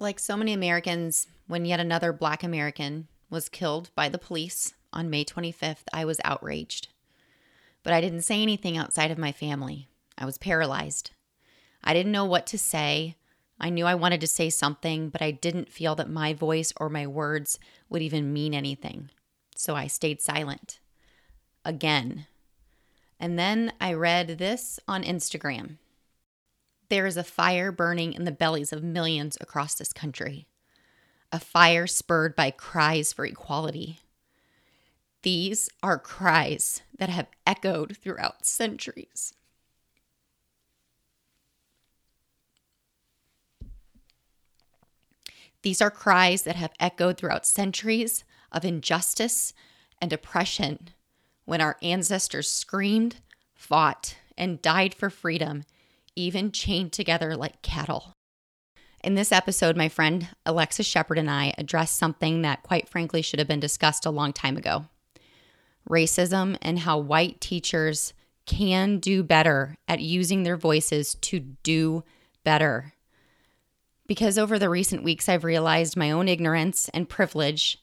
Like so many Americans, when yet another Black American was killed by the police on May 25th, I was outraged. But I didn't say anything outside of my family. I was paralyzed. I didn't know what to say. I knew I wanted to say something, but I didn't feel that my voice or my words would even mean anything. So I stayed silent. Again. And then I read this on Instagram. There is a fire burning in the bellies of millions across this country, a fire spurred by cries for equality. These are cries that have echoed throughout centuries. These are cries that have echoed throughout centuries of injustice and oppression when our ancestors screamed, fought, and died for freedom, even chained together like cattle. In this episode, my friend Alexis Shepherd and I addressed something that, quite frankly, should have been discussed a long time ago racism and how white teachers can do better at using their voices to do better. Because over the recent weeks, I've realized my own ignorance and privilege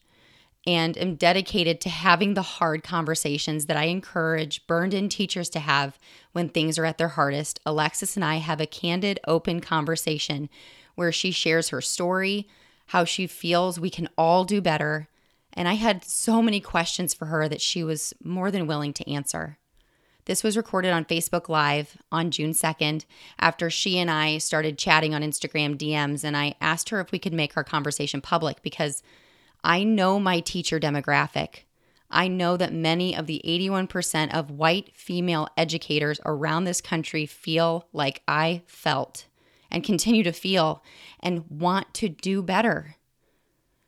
and am dedicated to having the hard conversations that I encourage burned in teachers to have when things are at their hardest. Alexis and I have a candid, open conversation where she shares her story, how she feels we can all do better. And I had so many questions for her that she was more than willing to answer. This was recorded on Facebook Live on June 2nd after she and I started chatting on Instagram DMs. And I asked her if we could make our conversation public because I know my teacher demographic. I know that many of the 81% of white female educators around this country feel like I felt and continue to feel and want to do better.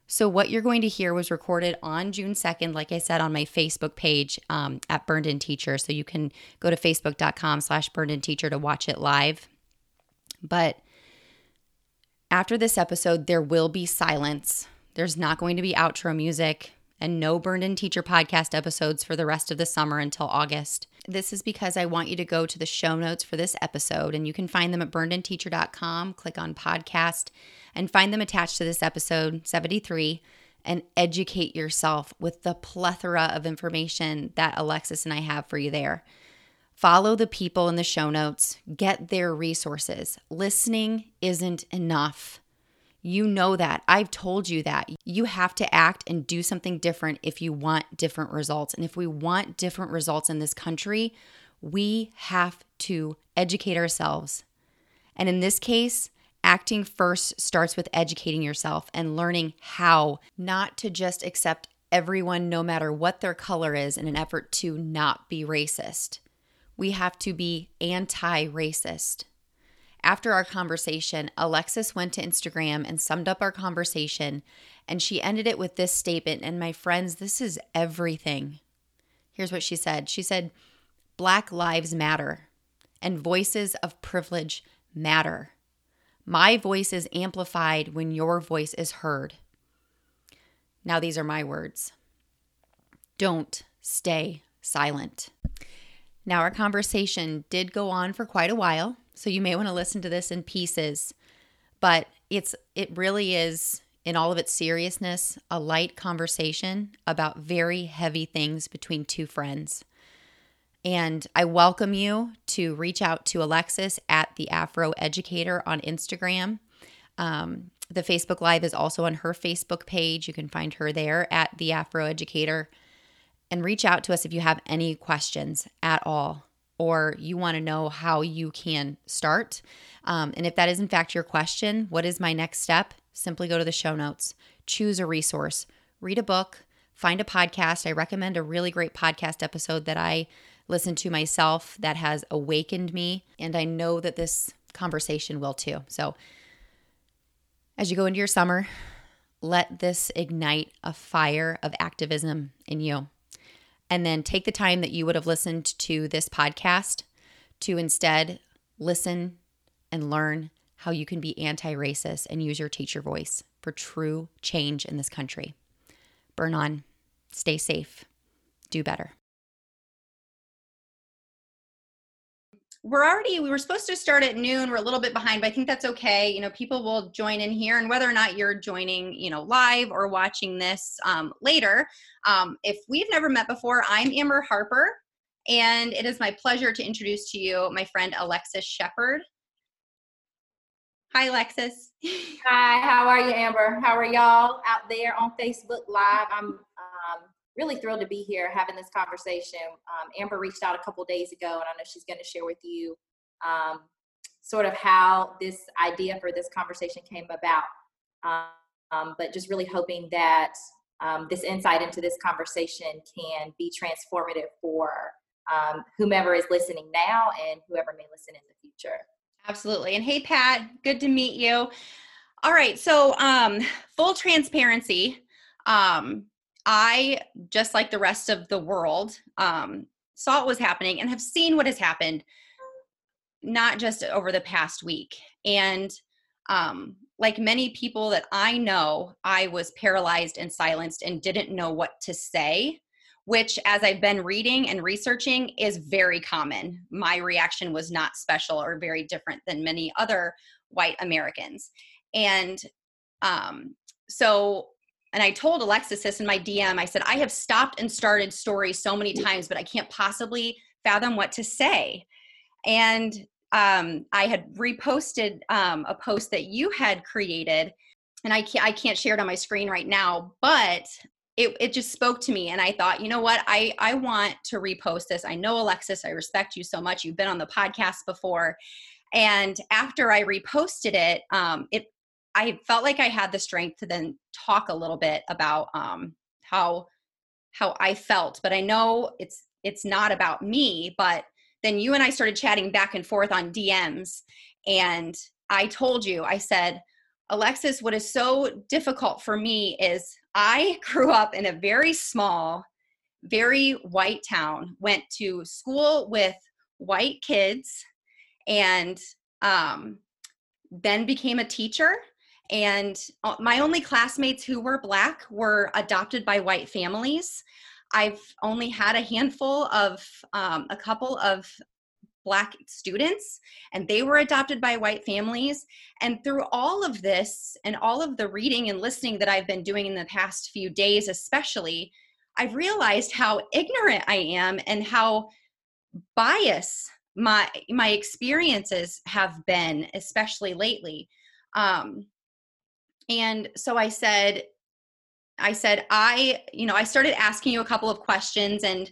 So, what you're going to hear was recorded on June 2nd, like I said, on my Facebook page um, at Burned In Teacher. So, you can go to facebook.com slash burned in teacher to watch it live. But after this episode, there will be silence there's not going to be outro music and no Burned In Teacher podcast episodes for the rest of the summer until August. This is because I want you to go to the show notes for this episode, and you can find them at burnedinteacher.com. Click on podcast and find them attached to this episode 73 and educate yourself with the plethora of information that Alexis and I have for you there. Follow the people in the show notes, get their resources. Listening isn't enough. You know that. I've told you that. You have to act and do something different if you want different results. And if we want different results in this country, we have to educate ourselves. And in this case, acting first starts with educating yourself and learning how not to just accept everyone, no matter what their color is, in an effort to not be racist. We have to be anti racist. After our conversation, Alexis went to Instagram and summed up our conversation, and she ended it with this statement. And my friends, this is everything. Here's what she said She said, Black lives matter, and voices of privilege matter. My voice is amplified when your voice is heard. Now, these are my words. Don't stay silent. Now, our conversation did go on for quite a while. So you may want to listen to this in pieces, but it's it really is in all of its seriousness a light conversation about very heavy things between two friends. And I welcome you to reach out to Alexis at the Afro Educator on Instagram. Um, the Facebook Live is also on her Facebook page. You can find her there at the Afro Educator. And reach out to us if you have any questions at all or you want to know how you can start. Um, and if that is in fact your question, what is my next step? Simply go to the show notes, choose a resource, read a book, find a podcast. I recommend a really great podcast episode that I listened to myself that has awakened me. And I know that this conversation will too. So as you go into your summer, let this ignite a fire of activism in you and then take the time that you would have listened to this podcast to instead listen and learn how you can be anti racist and use your teacher voice for true change in this country. Burn on, stay safe, do better. We're already we were supposed to start at noon we're a little bit behind but i think that's okay. You know people will join in here and whether or not you're joining you know live or watching this um, later um, if we've never met before i'm amber harper and it is my pleasure to introduce to you my friend alexis shepherd hi alexis. Hi how are you amber? How are y'all out there on facebook live? I'm really thrilled to be here having this conversation. Um, Amber reached out a couple days ago, and I know she's going to share with you um, sort of how this idea for this conversation came about. Um, but just really hoping that um, this insight into this conversation can be transformative for um, whomever is listening now and whoever may listen in the future. Absolutely. And hey, Pat, good to meet you. All right. So, um, full transparency. Um, I, just like the rest of the world, um, saw what was happening and have seen what has happened, not just over the past week. And um, like many people that I know, I was paralyzed and silenced and didn't know what to say, which, as I've been reading and researching, is very common. My reaction was not special or very different than many other white Americans. And um, so and I told Alexis this in my DM. I said, I have stopped and started stories so many times, but I can't possibly fathom what to say. And um, I had reposted um, a post that you had created, and I can't, I can't share it on my screen right now, but it, it just spoke to me. And I thought, you know what? I, I want to repost this. I know Alexis, I respect you so much. You've been on the podcast before. And after I reposted it, um, it I felt like I had the strength to then talk a little bit about um, how how I felt, but I know it's it's not about me. But then you and I started chatting back and forth on DMs, and I told you, I said, Alexis, what is so difficult for me is I grew up in a very small, very white town, went to school with white kids, and um, then became a teacher and uh, my only classmates who were black were adopted by white families. I've only had a handful of um, a couple of black students and they were adopted by white families. And through all of this and all of the reading and listening that i've been doing in the past few days especially i've realized how ignorant i am and how biased my my experiences have been especially lately. Um, and so I said, I said, I, you know, I started asking you a couple of questions and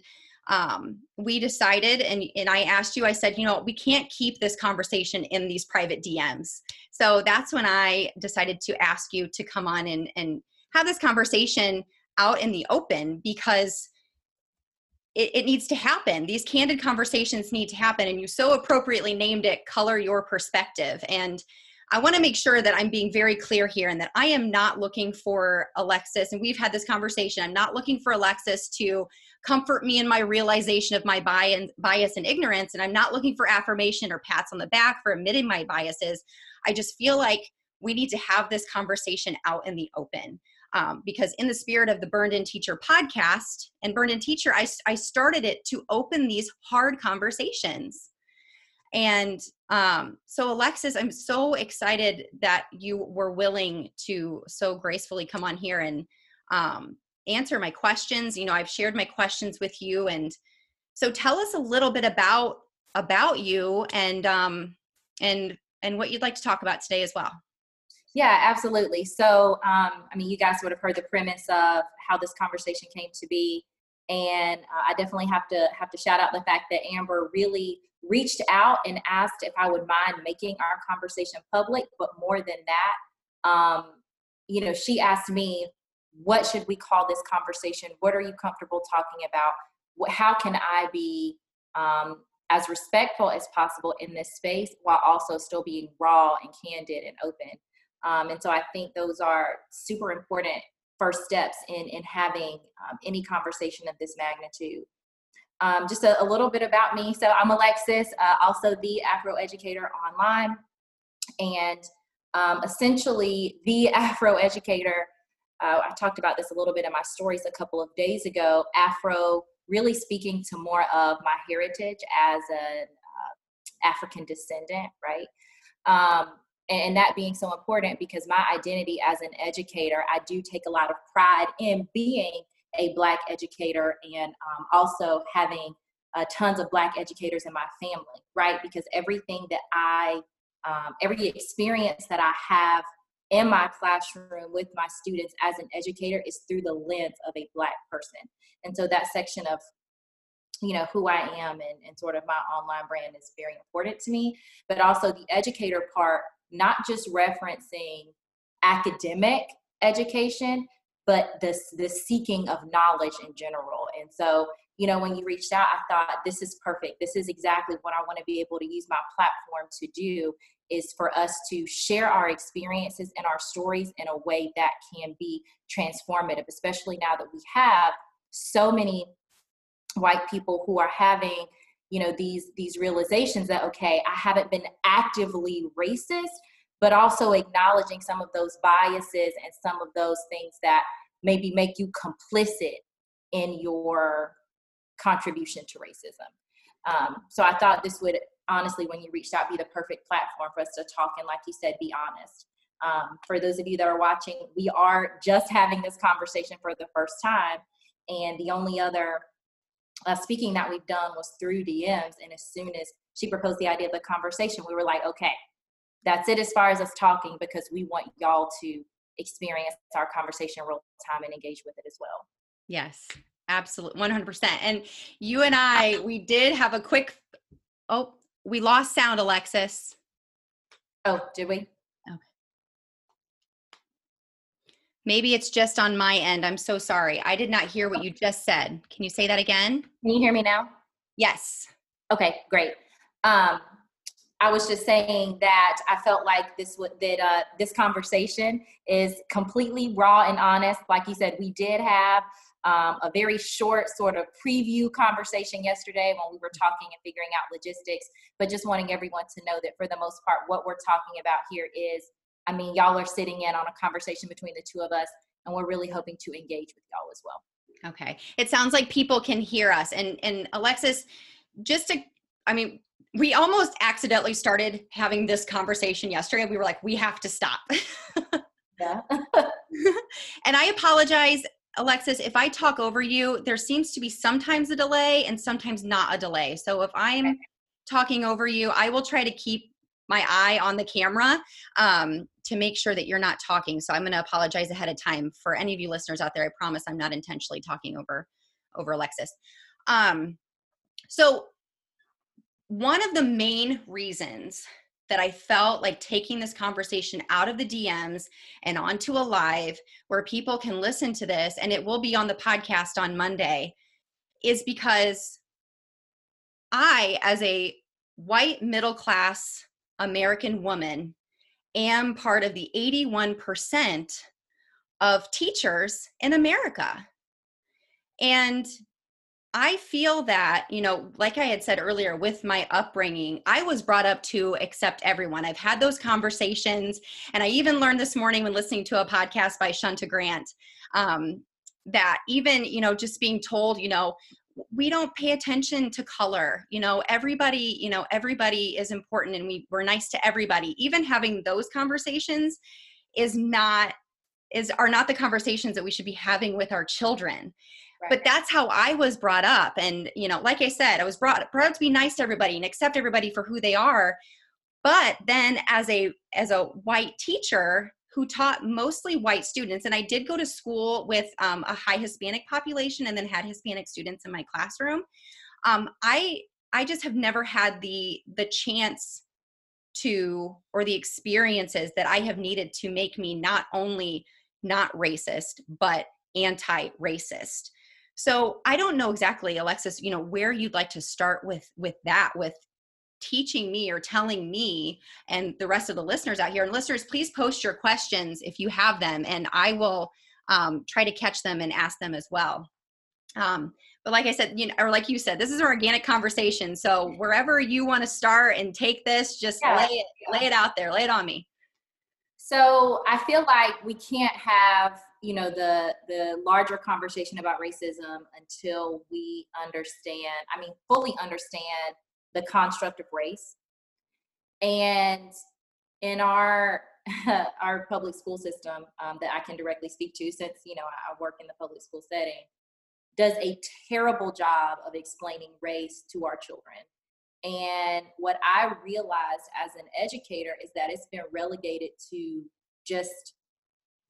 um, we decided and, and I asked you, I said, you know, we can't keep this conversation in these private DMs. So that's when I decided to ask you to come on and, and have this conversation out in the open because it, it needs to happen. These candid conversations need to happen. And you so appropriately named it Color Your Perspective. And I want to make sure that I'm being very clear here and that I am not looking for Alexis, and we've had this conversation. I'm not looking for Alexis to comfort me in my realization of my bias and ignorance, and I'm not looking for affirmation or pats on the back for admitting my biases. I just feel like we need to have this conversation out in the open. Um, because in the spirit of the Burned In Teacher podcast and Burned In Teacher, I, I started it to open these hard conversations and um, so, Alexis, I'm so excited that you were willing to so gracefully come on here and um, answer my questions. You know, I've shared my questions with you, and so tell us a little bit about about you and um, and and what you'd like to talk about today as well. Yeah, absolutely. So, um, I mean, you guys would have heard the premise of how this conversation came to be, and uh, I definitely have to have to shout out the fact that Amber really reached out and asked if I would mind making our conversation public. But more than that, um, you know, she asked me, what should we call this conversation? What are you comfortable talking about? How can I be um, as respectful as possible in this space while also still being raw and candid and open? Um, and so I think those are super important first steps in in having um, any conversation of this magnitude. Um, just a, a, little bit about me. So I'm Alexis, uh, also the Afro educator online, and um, essentially the Afro educator. Uh, I talked about this a little bit in my stories a couple of days ago. Afro really speaking to more of my heritage as an uh, African descendant, right? Um, and that being so important because my identity as an educator, I do take a lot of pride in being a Black educator and um, also having uh, tons of Black educators in my family, right? Because everything that I, um, every experience that I have in my classroom with my students as an educator is through the lens of a Black person. And so that section of you know who i am and, and sort of my online brand is very important to me but also the educator part not just referencing academic education but this the seeking of knowledge in general. And so you know when you reached out i thought this is perfect. This is exactly what i want to be able to use my platform to do is for us to share our experiences and our stories in a way that can be transformative especially now that we have so many white people who are having you know these these realizations that okay i haven't been actively racist but also acknowledging some of those biases and some of those things that maybe make you complicit in your contribution to racism um, so i thought this would honestly when you reached out be the perfect platform for us to talk and like you said be honest um, for those of you that are watching we are just having this conversation for the first time and the only other uh, speaking that we've done was through DMs. And as soon as she proposed the idea of the conversation, we were like, okay, that's it as far as us talking because we want y'all to experience our conversation real time and engage with it as well. Yes, absolutely. 100%. And you and I, we did have a quick, oh, we lost sound, Alexis. Oh, did we? Okay. Maybe it's just on my end. I'm so sorry. I did not hear what you just said. Can you say that again? Can you hear me now? Yes. Okay, great. Um, I was just saying that I felt like this that uh, this conversation is completely raw and honest. Like you said, we did have um, a very short sort of preview conversation yesterday when we were talking and figuring out logistics. But just wanting everyone to know that for the most part, what we're talking about here is I mean, y'all are sitting in on a conversation between the two of us, and we're really hoping to engage with y'all as well. Okay. It sounds like people can hear us. And and Alexis, just to I mean, we almost accidentally started having this conversation yesterday. We were like, we have to stop. yeah. and I apologize, Alexis, if I talk over you, there seems to be sometimes a delay and sometimes not a delay. So if I'm okay. talking over you, I will try to keep my eye on the camera um, to make sure that you're not talking. So I'm going to apologize ahead of time for any of you listeners out there. I promise I'm not intentionally talking over over Alexis. Um, so one of the main reasons that I felt like taking this conversation out of the DMs and onto a live where people can listen to this and it will be on the podcast on Monday is because I, as a white middle class American woman am part of the 81% of teachers in America. And I feel that, you know, like I had said earlier, with my upbringing, I was brought up to accept everyone. I've had those conversations. And I even learned this morning when listening to a podcast by Shunta Grant um, that even, you know, just being told, you know, we don't pay attention to color you know everybody you know everybody is important and we we're nice to everybody even having those conversations is not is are not the conversations that we should be having with our children right. but that's how i was brought up and you know like i said i was brought brought up to be nice to everybody and accept everybody for who they are but then as a as a white teacher who taught mostly white students. And I did go to school with um, a high Hispanic population and then had Hispanic students in my classroom. Um, I I just have never had the the chance to or the experiences that I have needed to make me not only not racist but anti-racist. So I don't know exactly, Alexis, you know, where you'd like to start with with that with teaching me or telling me and the rest of the listeners out here. And listeners please post your questions if you have them and i will um, try to catch them and ask them as well. Um, but like i said you know or like you said this is an organic conversation. So wherever you want to start and take this just yeah. lay it lay it out there lay it on me so i feel like we can't have you know the the larger conversation about racism until we understand i mean fully understand the construct of race and in our our public school system um, that I can directly speak to, since you know I work in the public school setting, does a terrible job of explaining race to our children. And what I realized as an educator is that it's been relegated to just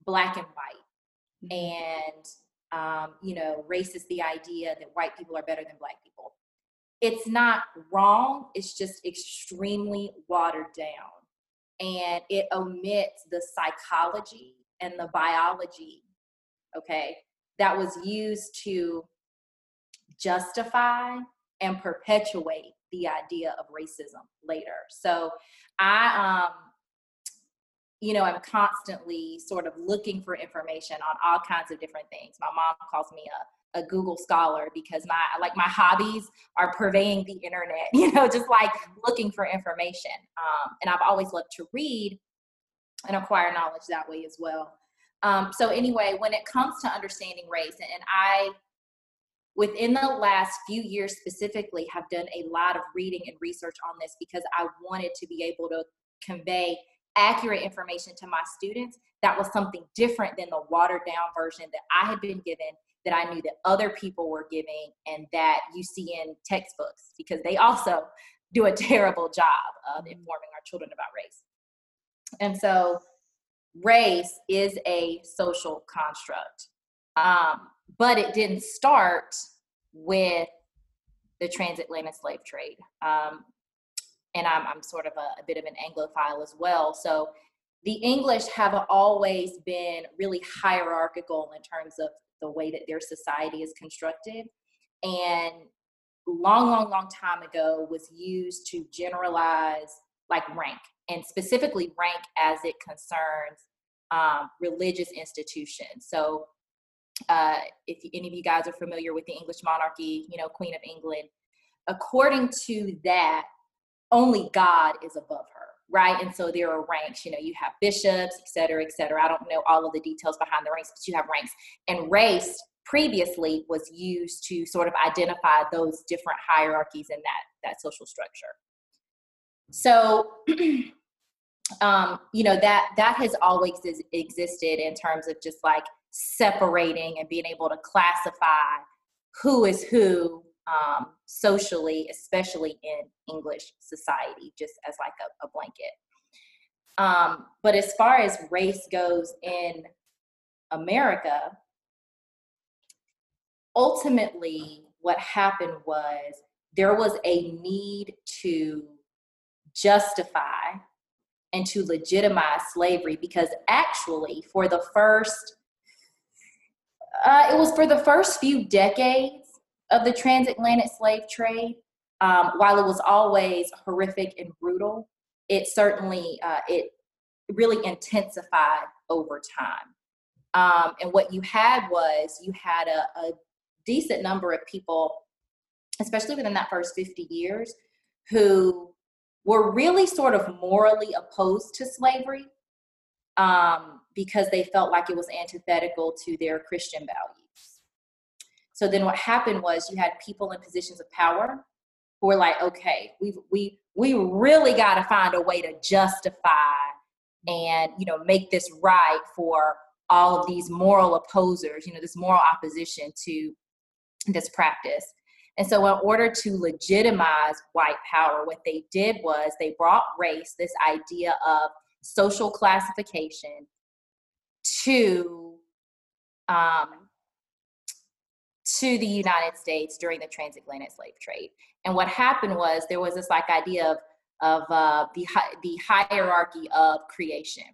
black and white. Mm-hmm. And, um, you know, race is the idea that white people are better than black people. It's not wrong, it's just extremely watered down. And it omits the psychology and the biology, okay, that was used to justify and perpetuate the idea of racism later. So I, um, you know, I'm constantly sort of looking for information on all kinds of different things. My mom calls me a, a Google scholar because my like my hobbies are purveying the internet, you know, just like looking for information. Um, and I've always loved to read and acquire knowledge that way as well. Um, so anyway, when it comes to understanding race, and I within the last few years specifically have done a lot of reading and research on this because I wanted to be able to convey accurate information to my students that was something different than the watered down version that I had been given that I knew that other people were giving and that you see in textbooks because they also do a terrible job of mm-hmm. informing our children about race. And so race is a social construct. Um, but it didn't start with the transatlantic slave trade. Um, and I'm, I'm sort of a, a bit of an Anglophile as well. So the English have always been really hierarchical in terms of the way that their society is constructed. And long, long, long time ago was used to generalize like rank and specifically rank as it concerns um, religious institutions. So uh, if any of you guys are familiar with the English monarchy, you know, Queen of England, according to that, only God is above her, right? And so there are ranks, you know, you have bishops, et cetera, et cetera. I don't know all of the details behind the ranks, but you have ranks. And race previously was used to sort of identify those different hierarchies in that, that social structure. So, um, you know, that, that has always existed in terms of just like separating and being able to classify who is who um, socially, especially in English society, just as like a, a blanket. Um, but as far as race goes in America, ultimately, what happened was there was a need to justify and to legitimize slavery because actually, for the first uh, it was for the first few decades of the transatlantic slave trade. Um, while it was always horrific and brutal, it certainly uh, it really intensified over time. Um, and what you had was you had a, a decent number of people, especially within that first 50 years, who were really sort of morally opposed to slavery um, because they felt like it was antithetical to their Christian values. So then what happened was you had people in positions of power who were like, okay, we we we really got to find a way to justify and you know make this right for all of these moral opposers, you know, this moral opposition to this practice. And so, in order to legitimize white power, what they did was they brought race, this idea of social classification to um, to the United States during the transatlantic slave trade. And what happened was there was this like idea of of uh, the the hierarchy of creation.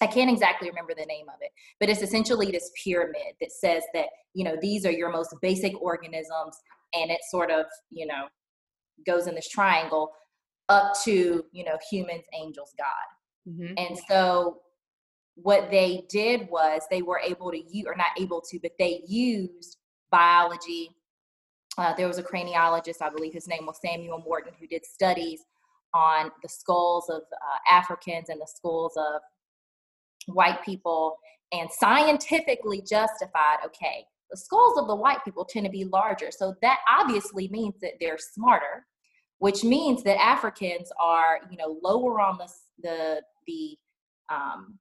I can't exactly remember the name of it, but it's essentially this pyramid that says that you know these are your most basic organisms, and it sort of you know goes in this triangle up to you know humans, angels, God. Mm-hmm. And so what they did was they were able to use, or not able to, but they used biology. Uh, there was a craniologist, I believe his name was Samuel Morton, who did studies on the skulls of uh, Africans and the skulls of white people and scientifically justified okay, the skulls of the white people tend to be larger. So that obviously means that they're smarter, which means that Africans are, you know, lower on the the the um,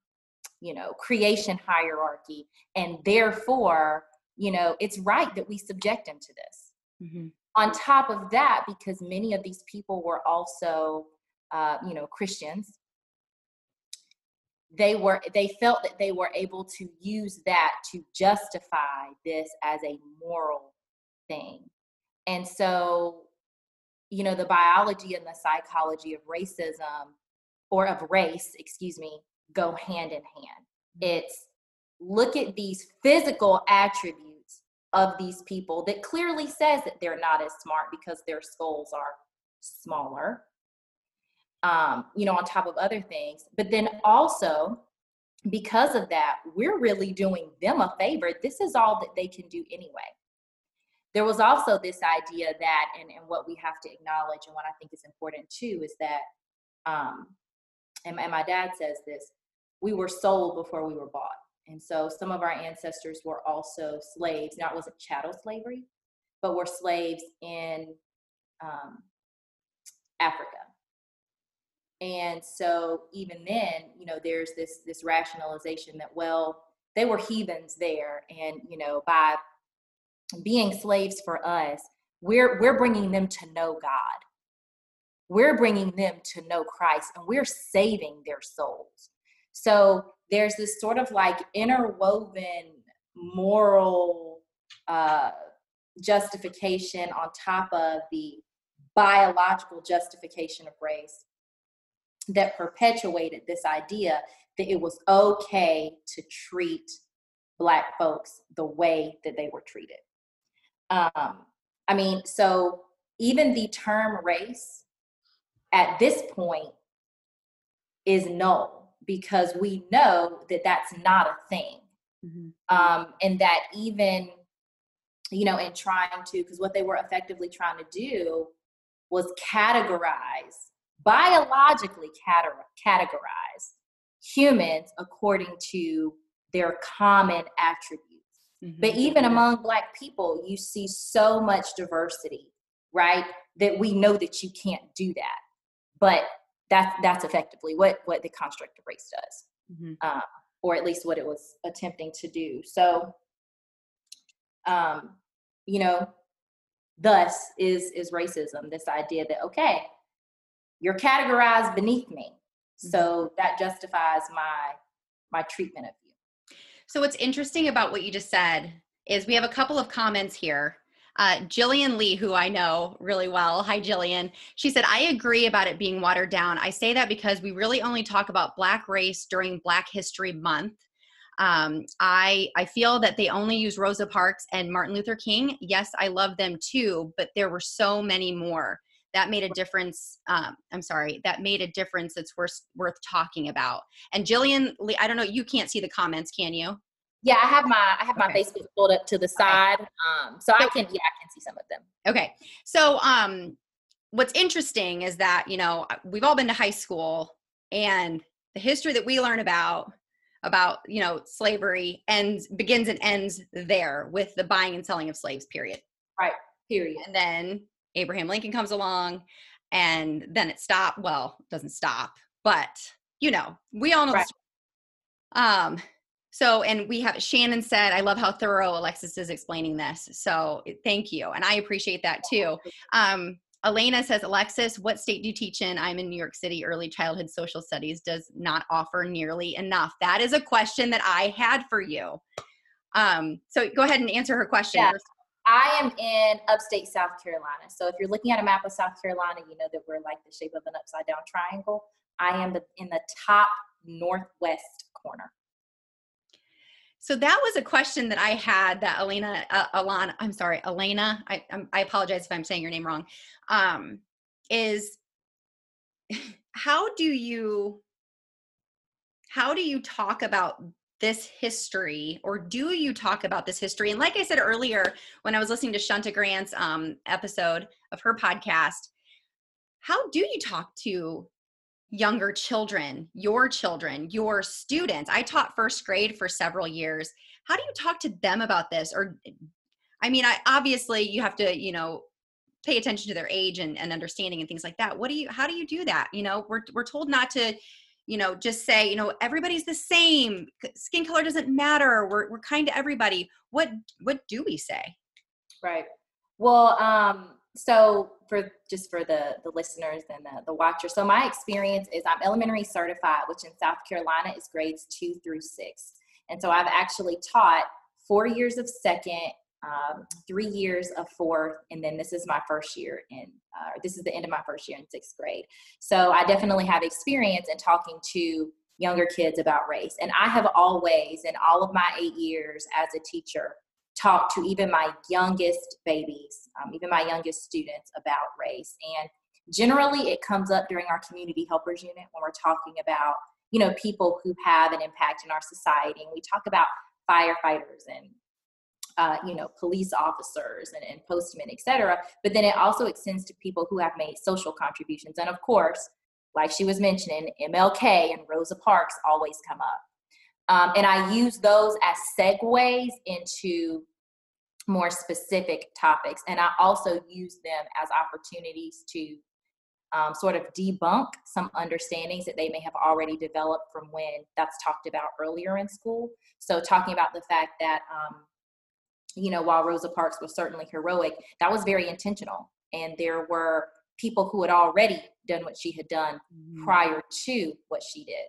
you know creation hierarchy, and therefore, you know, it's right that we subject them to this. Mm-hmm. On top of that, because many of these people were also, uh, you know, Christians, they were they felt that they were able to use that to justify this as a moral thing and so you know the biology and the psychology of racism or of race excuse me go hand in hand mm-hmm. it's look at these physical attributes of these people that clearly says that they're not as smart because their skulls are smaller um, you know, on top of other things. But then also, because of that, we're really doing them a favor. This is all that they can do anyway. There was also this idea that, and, and what we have to acknowledge, and what I think is important too, is that, um, and, and my dad says this we were sold before we were bought. And so some of our ancestors were also slaves. Now, it wasn't chattel slavery, but were slaves in um, Africa and so even then you know there's this this rationalization that well they were heathens there and you know by being slaves for us we're we're bringing them to know god we're bringing them to know christ and we're saving their souls. So there's this sort of like interwoven moral uh, justification on top of the biological justification of race that perpetuated this idea that it was okay to treat black folks the way that they were treated. Um, i mean so even the term race at this point is null because we know that that's not a thing mm-hmm. um, and that even you know in trying to because what they were effectively trying to do was categorize biologically categorize humans according to their common attributes. Mm-hmm. But even among Black people, you see so much diversity, right? That we know that you can't do that. But that's that's effectively what what the construct of race does, mm-hmm. um, or at least what it was attempting to do. So, um, you know, thus is is racism. This idea that okay, you're categorized beneath me so mm-hmm. that justifies my my treatment of you so what's interesting about what you just said is we have a couple of comments here uh, Jillian Lee, who I know really well. Hi, Jillian. She said, I agree about it being watered down. I say that because we really only talk about Black race during Black History Month. Um, I I feel that they only use Rosa Parks and Martin Luther King. Yes, I love them too, but there were so many more that made a difference um, i'm sorry that made a difference that's worth worth talking about and jillian Lee, i don't know you can't see the comments can you yeah i have my i have my okay. facebook pulled up to the side okay. um, so, i can yeah i can see some of them okay so um what's interesting is that you know we've all been to high school and the history that we learn about about you know slavery ends begins and ends there with the buying and selling of slaves period right period and then Abraham Lincoln comes along and then it stopped. Well, it doesn't stop, but you know, we all know right. Um, so, and we have Shannon said, I love how thorough Alexis is explaining this. So, thank you. And I appreciate that too. Um, Elena says, Alexis, what state do you teach in? I'm in New York City. Early childhood social studies does not offer nearly enough. That is a question that I had for you. Um, so go ahead and answer her question. Yeah. I am in upstate South Carolina. So if you're looking at a map of South Carolina, you know that we're like the shape of an upside down triangle. I am in the top northwest corner. So that was a question that I had that Elena, uh, Alana, I'm sorry, Elena, I, I apologize if I'm saying your name wrong, um, is how do you, how do you talk about this history or do you talk about this history? And like i said earlier when i was listening to shunta grant's um, episode of her podcast how do you talk to younger children your children your students. I taught first grade for several years. How do you talk to them about this? Or i mean i obviously you have to you know pay attention to their age and, and understanding and things like that. What do you how do you do that? You know we're, we're told not to you know just say you know everybody's the same. Skin color doesn't matter. We're, we're kind to everybody. What what do we say? Right. Well um so for just for the the listeners and the, the watchers so my experience is i'm elementary certified which in south carolina is grades two through six and so i've actually taught four years of second um, three years of fourth, and then this is my first year in, uh, this is the end of my first year in sixth grade. So I definitely have experience in talking to younger kids about race. And I have always, in all of my eight years as a teacher, talked to even my youngest babies, um, even my youngest students about race. And generally, it comes up during our community helpers unit when we're talking about, you know, people who have an impact in our society. And we talk about firefighters and uh, you know, police officers and, and postmen, et cetera. But then it also extends to people who have made social contributions. And of course, like she was mentioning, MLK and Rosa Parks always come up. Um, and I use those as segues into more specific topics. And I also use them as opportunities to um, sort of debunk some understandings that they may have already developed from when that's talked about earlier in school. So, talking about the fact that um, you know, while Rosa Parks was certainly heroic, that was very intentional. And there were people who had already done what she had done mm-hmm. prior to what she did,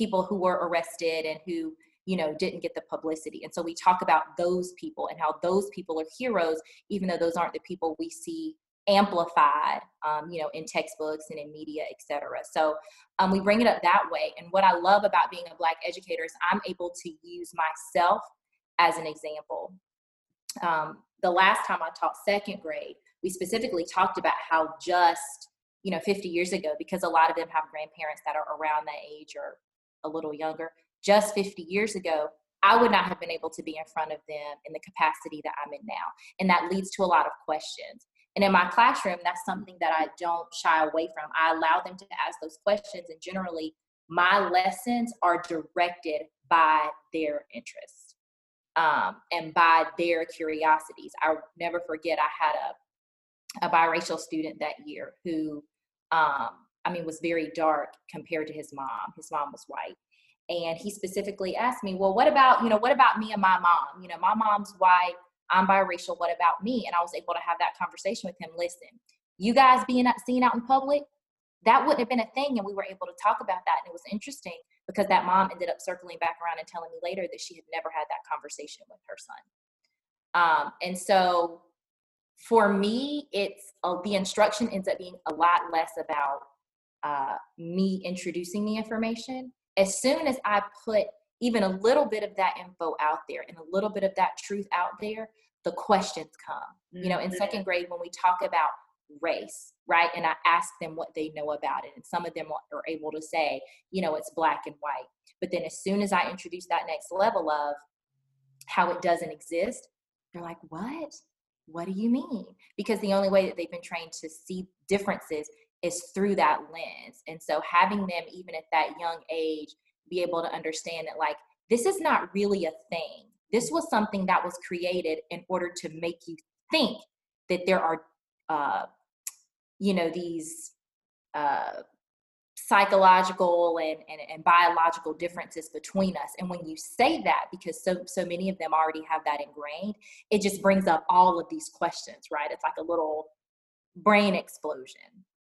people who were arrested and who, you know, didn't get the publicity. And so we talk about those people and how those people are heroes, even though those aren't the people we see amplified, um, you know, in textbooks and in media, etc. So um, we bring it up that way. And what I love about being a Black educator is I'm able to use myself as an example um, the last time I taught second grade, we specifically talked about how just, you know, 50 years ago, because a lot of them have grandparents that are around that age or a little younger, just 50 years ago, I would not have been able to be in front of them in the capacity that I'm in now. And that leads to a lot of questions. And in my classroom, that's something that I don't shy away from. I allow them to ask those questions, and generally, my lessons are directed by their interests um, and by their curiosities. I'll never forget I had a, a biracial student that year who, um, I mean, was very dark compared to his mom. His mom was white. And he specifically asked me, well, what about, you know, what about me and my mom? You know, my mom's white, I'm biracial, what about me? And I was able to have that conversation with him. Listen, you guys being seen out in public, that wouldn't have been a thing. And we were able to talk about that. And it was interesting because that mom ended up circling back around and telling me later that she had never had that conversation with her son. Um, and so for me, it's uh, the instruction ends up being a lot less about uh, me introducing the information. As soon as I put even a little bit of that info out there and a little bit of that truth out there, the questions come. Mm-hmm. You know, in mm-hmm. second grade, when we talk about race, right? And I ask them what they know about it. And some of them are able to say, you know, it's black and white. But then as soon as I introduce that next level of how it doesn't exist, they're like, what? What do you mean? Because the only way that they've been trained to see differences is through that lens. And so having them, even at that young age, be able to understand that, like, this is not really a thing. This was something that was created in order to make you think that there are uh, you know these uh, psychological and, and, and biological differences between us and when you say that because so so many of them already have that ingrained it just brings up all of these questions right it's like a little brain explosion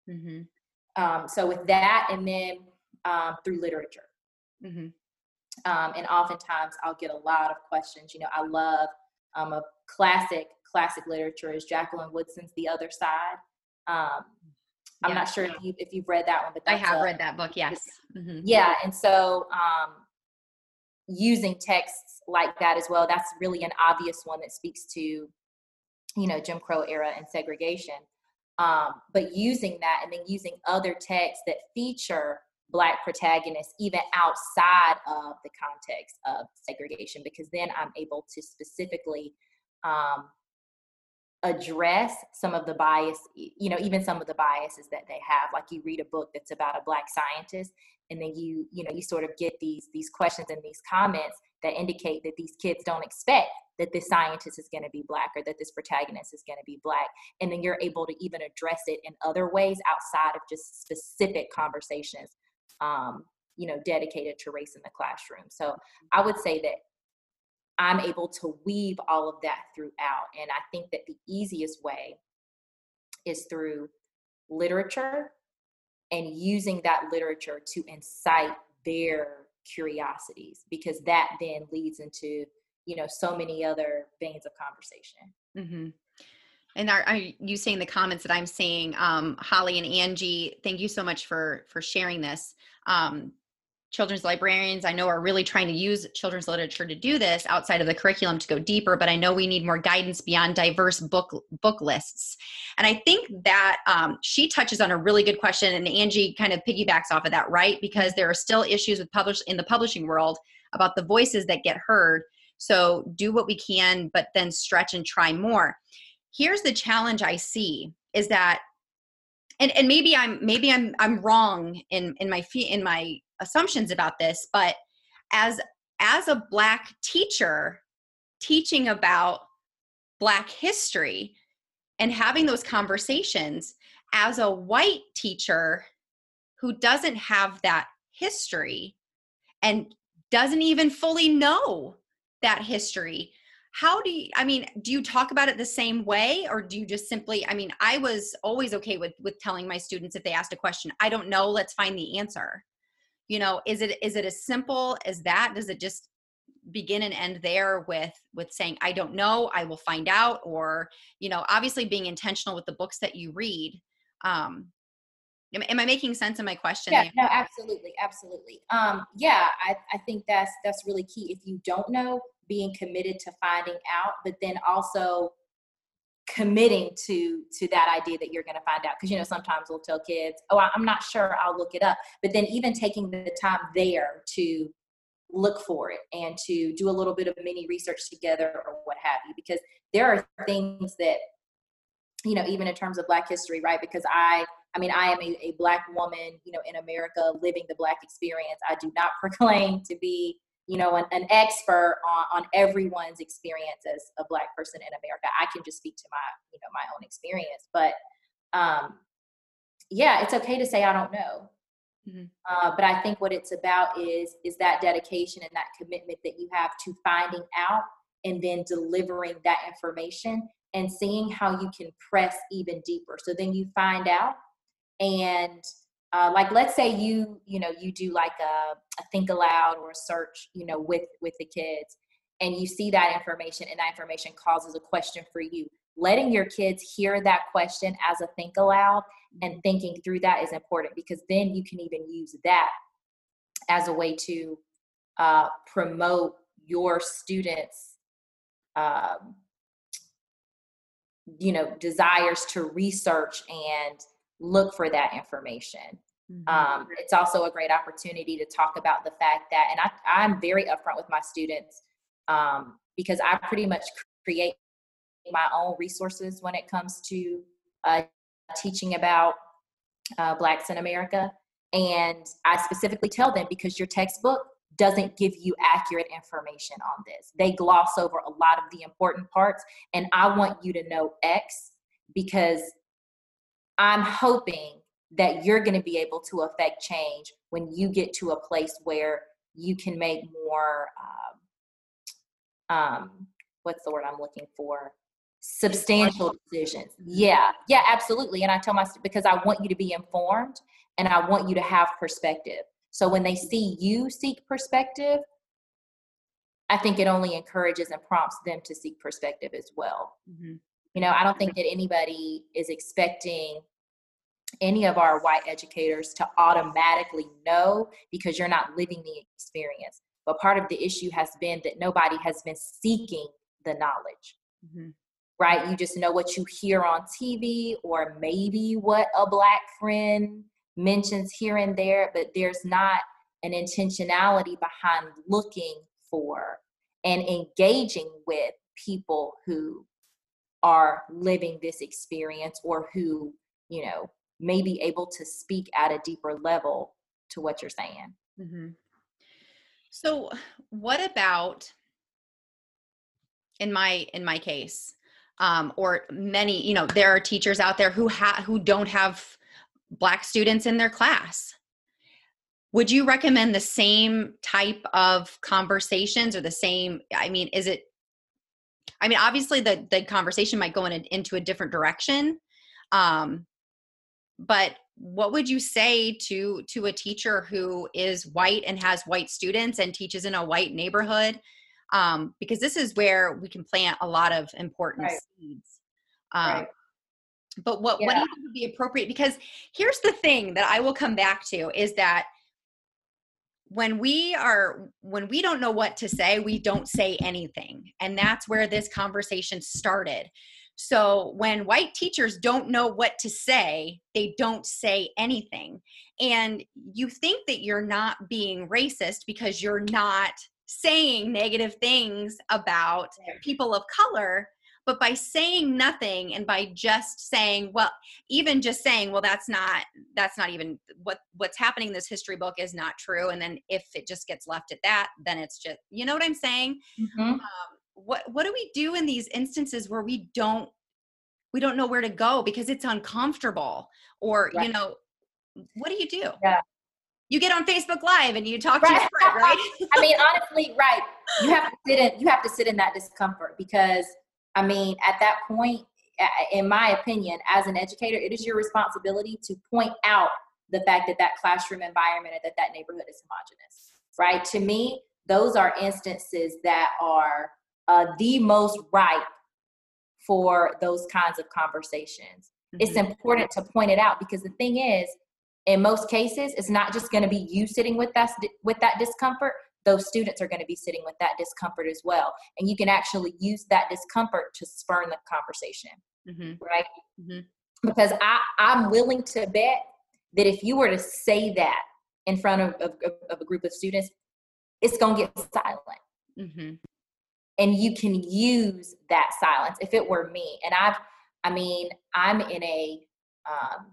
mm-hmm. um, so with that and then um, through literature mm-hmm. um, and oftentimes i'll get a lot of questions you know i love um, a classic classic literature is jacqueline woodson's the other side um, I'm yeah, not sure if you if you've read that one, but I have a, read that book. Yes. Mm-hmm. Yeah, and so um, using texts like that as well. That's really an obvious one that speaks to, you know, Jim Crow era and segregation. Um, but using that and then using other texts that feature black protagonists even outside of the context of segregation because then i'm able to specifically um, address some of the bias you know even some of the biases that they have. Like you read a book that's about a black scientist and then you you know you sort of get these these questions and these comments that indicate that these kids don't expect that this scientist is going to be black or that this protagonist is going to be black. And then you're able to even address it in other ways outside of just specific conversations um, you know dedicated to race in the classroom. So i would say that i'm able to weave all of that throughout. And i think that the easiest way is through literature and using that literature to incite their curiosities because that then leads into you know so many other veins of conversation mm-hmm. and are, are, you seeing the comments that i'm seeing um, holly and angie thank you so much for for sharing this um, children's librarians i know are really trying to use children's literature to do this outside of the curriculum to go deeper but i know we need more guidance beyond diverse book book lists. And i think that um, she touches on a really good question and angie kind of piggybacks off of that right? Because there are still issues with publish in the publishing world about the voices that get heard. So do what we can but then stretch and try more. Here's the challenge i see is that and and maybe i'm maybe i'm i'm wrong in in my feet in my assumptions about this but as as a black teacher teaching about black history and having those conversations as a white teacher who doesn't have that history and doesn't even fully know that history how do you i mean do you talk about it the same way or do you just simply i mean i was always okay with with telling my students if they asked a question i don't know let's find the answer you know is it is it as simple as that? Does it just begin and end there with with saying i don't know i will find out or you know obviously being intentional with the books that you read um am, am i making sense in my question yeah no absolutely absolutely. Um yeah i i think that's that's really key. If you don't know being committed to finding out but then also committing to to that idea that you're going to find out. Because you know sometimes we'll tell kids oh i'm not sure i'll look it up. But then even taking the time there to look for it and to do a little bit of mini research together or what have you. Because there are things that you know even in terms of black history right? Because i i mean i am a, a black woman you know in america living the black experience. I do not proclaim to be you know, an, an expert on, on everyone's experience as a black person in America. I can just speak to my, you know, my own experience. But um, yeah, it's okay to say I don't know. Mm-hmm. Uh, but I think what it's about is is that dedication and that commitment that you have to finding out and then delivering that information and seeing how you can press even deeper. So then you find out and uh, like let's say you you know you do like a, a think aloud or a search you know with with the kids and you see that information and that information causes a question for you letting your kids hear that question as a think aloud and mm-hmm. thinking through that is important because then you can even use that as a way to uh, promote your students um, you know desires to research and look for that information. Mm-hmm. Um, it's also a great opportunity to talk about the fact that, and I, I'm very upfront with my students um, because I pretty much create my own resources when it comes to uh, teaching about uh, Blacks in America. And I specifically tell them because your textbook doesn't give you accurate information on this. They gloss over a lot of the important parts. And I want you to know X because I'm hoping that you're going to be able to affect change when you get to a place where you can make more um, um, what's the word i'm looking for? Substantial decisions. Yeah yeah absolutely and i tell my because i want you to be informed and i want you to have perspective. So when they see you seek perspective i think it only encourages and prompts them to seek perspective as well. Mm-hmm. You know i don't think that anybody is expecting any of our white educators to automatically know because you're not living the experience. But part of the issue has been that nobody has been seeking the knowledge. Mm-hmm. Right? You just know what you hear on TV or maybe what a black friend mentions here and there, but there's not an intentionality behind looking for and engaging with people who are living this experience or who, you know, may be able to speak at a deeper level to what you're saying. Mm-hmm. So, what about? in my in my case um, or many you know there are teachers out there who who don't have black students in their class would you recommend the same type of conversations or the same i mean is it i mean obviously the the conversation might go in a, into a different direction um but what would you say to to a teacher who is white and has white students and teaches in a white neighborhood um, because this is where we can plant a lot of important right. seeds. Um, right. But what, yeah. what do you think would be appropriate? Because here's the thing that I will come back to is that when we are when we don't know what to say we don't say anything and that's where this conversation started. So when white teachers don't know what to say they don't say anything and you think that you're not being racist because you're not saying negative things about people of color but by saying nothing and by just saying well even just saying well that's not that's not even what what's happening in this history book is not true and then if it just gets left at that then it's just you know what i'm saying mm-hmm. um, what what do we do in these instances where we don't we don't know where to go because it's uncomfortable or right. you know what do you do yeah you get on Facebook Live and you talk right. to your friend, right? I mean, honestly, right. You have to sit in. You have to sit in that discomfort because, I mean, at that point, in my opinion, as an educator, it is your responsibility to point out the fact that that classroom environment and that that neighborhood is homogenous, right? To me, those are instances that are uh, the most ripe for those kinds of conversations. Mm-hmm. It's important to point it out because the thing is, in most cases it's not just going to be you sitting with that with that discomfort those students are going to be sitting with that discomfort as well and you can actually use that discomfort to spurn the conversation mm-hmm. right mm-hmm. because i i'm willing to bet that if you were to say that in front of, of, of a group of students it's going to get silent mm-hmm. and you can use that silence if it were me and i've i mean i'm in a um,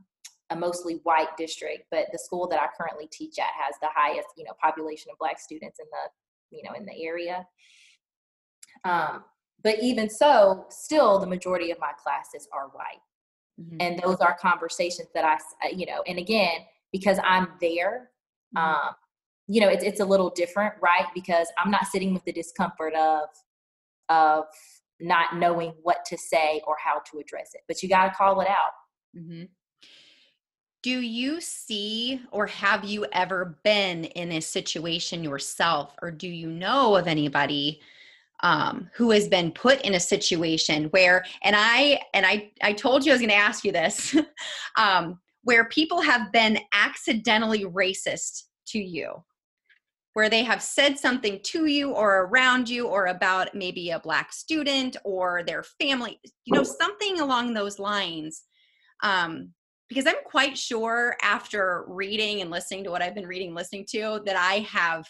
a mostly white district, but the school that I currently teach at has the highest, you know, population of black students in the, you know, in the area. Um, but even so, still the majority of my classes are white. Mm-hmm. And those are conversations that I, you know, and again, because I'm there, mm-hmm. um, you know, it's, it's a little different, right? Because I'm not sitting with the discomfort of, of not knowing what to say or how to address it, but you got to call it out. Mm-hmm do you see or have you ever been in a situation yourself or do you know of anybody um, who has been put in a situation where and i and i i told you i was going to ask you this um, where people have been accidentally racist to you? Where they have said something to you or around you or about maybe a black student or their family you know something along those lines um, because I'm quite sure after reading and listening to what I've been reading, listening to, that I have,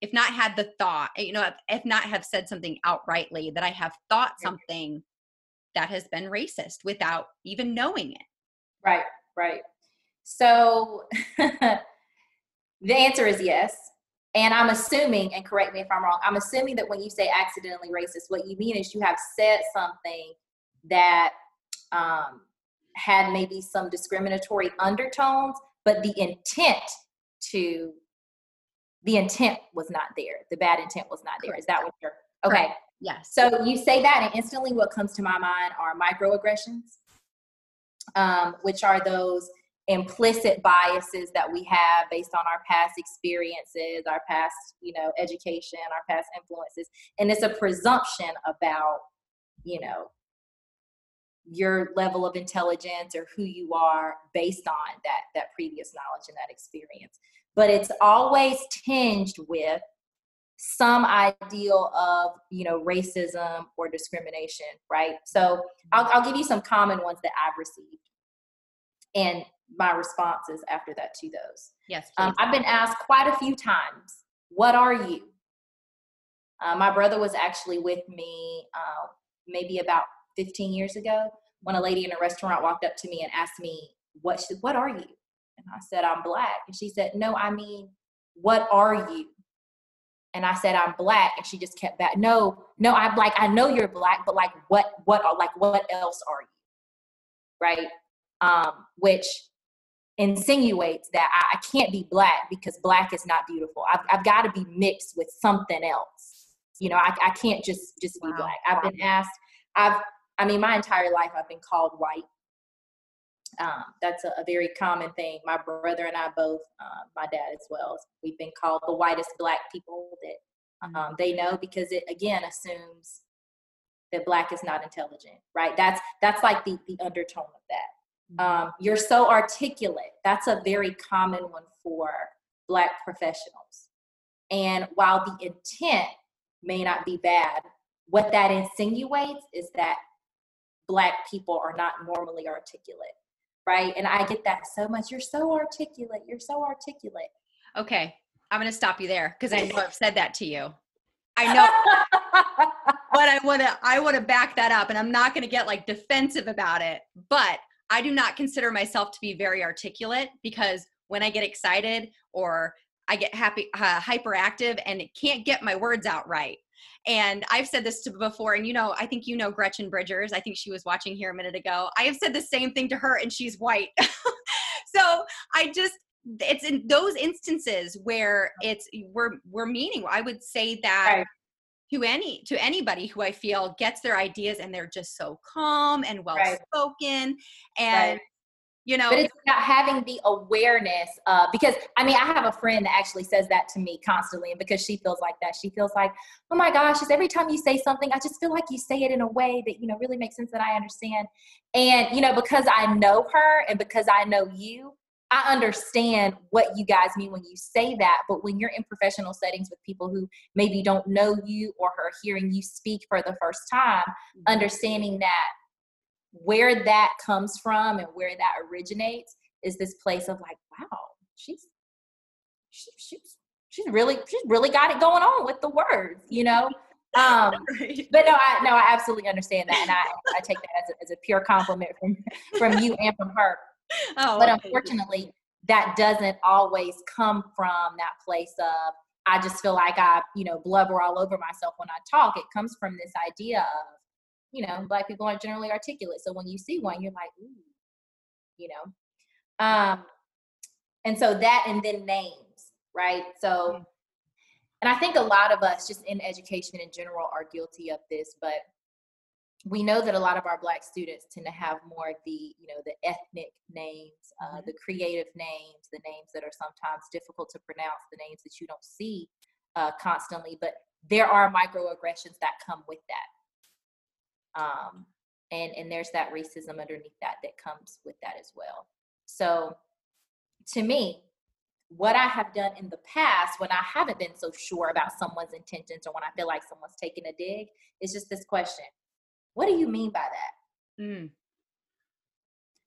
if not had the thought, you know, if, if not have said something outrightly, that I have thought something that has been racist without even knowing it. Right, right. So the answer is yes. And I'm assuming, and correct me if I'm wrong, I'm assuming that when you say accidentally racist, what you mean is you have said something that um, had maybe some discriminatory undertones, but the intent to the intent was not there. The bad intent was not there. Is that what you're okay? Correct. Yes. So you say that, and instantly what comes to my mind are microaggressions, um, which are those implicit biases that we have based on our past experiences, our past, you know, education, our past influences. And it's a presumption about, you know, your level of intelligence or who you are based on that that previous knowledge and that experience. But it's always tinged with some ideal of you know racism or discrimination right? So i'll, I'll give you some common ones that i've received and my responses after that to those. Yes um, i've been asked quite a few times what are you? Uh, my brother was actually with me uh, maybe about 15 years ago when a lady in a restaurant walked up to me and asked me, what, she, what are you? And I said, I'm black. And she said, no, I mean, what are you? and I said I'm black, and she just kept back. No, no, I'm like I know you're black, but like what what like what else are you? Right? Um, which insinuates that I, I can't be black because black is not beautiful. I've I've got to be mixed with something else. You know, I I can't just just be wow. black. I've been asked. I've I mean, my entire life I've been called white. Um, that's a, a, very common thing. My brother and I both, uh, my dad as well, we've been called the whitest black people that mm-hmm. um, they know because it again assumes that black is not intelligent, right? That's that's like the the undertone of that. Mm-hmm. Um, you're so articulate. That's a very common one for black professionals. And while the intent may not be bad, what that insinuates is that black people are not normally articulate right? And I get that so much. You're so articulate. You're so articulate. Okay. I'm going to stop you there because I know I've said that to you. I know. but I want to I want to back that up and I'm not going to get like defensive about it. But I do not consider myself to be very articulate because when I get excited or I get happy uh, hyperactive and it can't get my words out right. And I've said this to before, and you know, I think you know Gretchen Bridgers. I think she was watching here a minute ago. I have said the same thing to her, and she's white. so I just it's in those instances where it's we're we're meaning. I would say that right. to any to anybody who I feel gets their ideas and they're just so calm and well spoken and right you know but it's about having the awareness uh, because i mean i have a friend that actually says that to me constantly and because she feels like that she feels like oh my gosh just every time you say something i just feel like you say it in a way that you know really makes sense that i understand and you know because i know her and because i know you i understand what you guys mean when you say that but when you're in professional settings with people who maybe don't know you or are hearing you speak for the first time mm-hmm. understanding that where that comes from and where that originates is this place of like, wow, she's she, she's she's really she's really got it going on with the words, you know. Um, but no, I no, I absolutely understand that, and I I take that as a, as a pure compliment from from you and from her. Oh, but unfortunately, that doesn't always come from that place of I just feel like I you know blubber all over myself when I talk. It comes from this idea of you know, black people aren't generally articulate. So when you see one, you're like, ooh, you know. Um, and so that and then names, right? So mm-hmm. and I think a lot of us just in education in general are guilty of this, but we know that a lot of our black students tend to have more the you know the ethnic names uh, mm-hmm. the creative names the names that are sometimes difficult to pronounce the names that you don't see uh, constantly but there are microaggressions that come with that um, and and there's that racism underneath that that comes with that as well. So to me what i have done in the past when i haven't been so sure about someone's intentions or when i feel like someone's taking a dig is just this question what do you mean by that? Mm.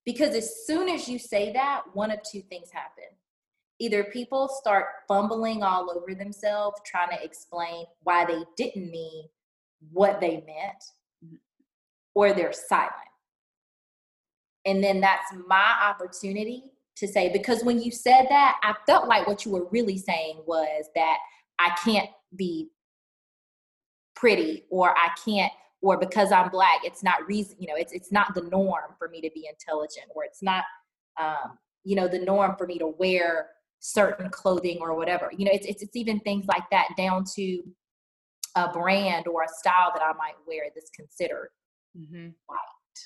because as soon as you say that one of two things happen. Either people start fumbling all over themselves trying to explain why they didn't mean what they meant or they're silent. And then that's my opportunity to say, because when you said that, I felt like what you were really saying was that I can't be pretty or I can't or because I'm black, it's not reason, you know, it's it's not the norm for me to be intelligent, or it's not um, you know, the norm for me to wear certain clothing or whatever. You know, it's it's, it's even things like that down to a brand or a style that I might wear that's considered mm-hmm. white.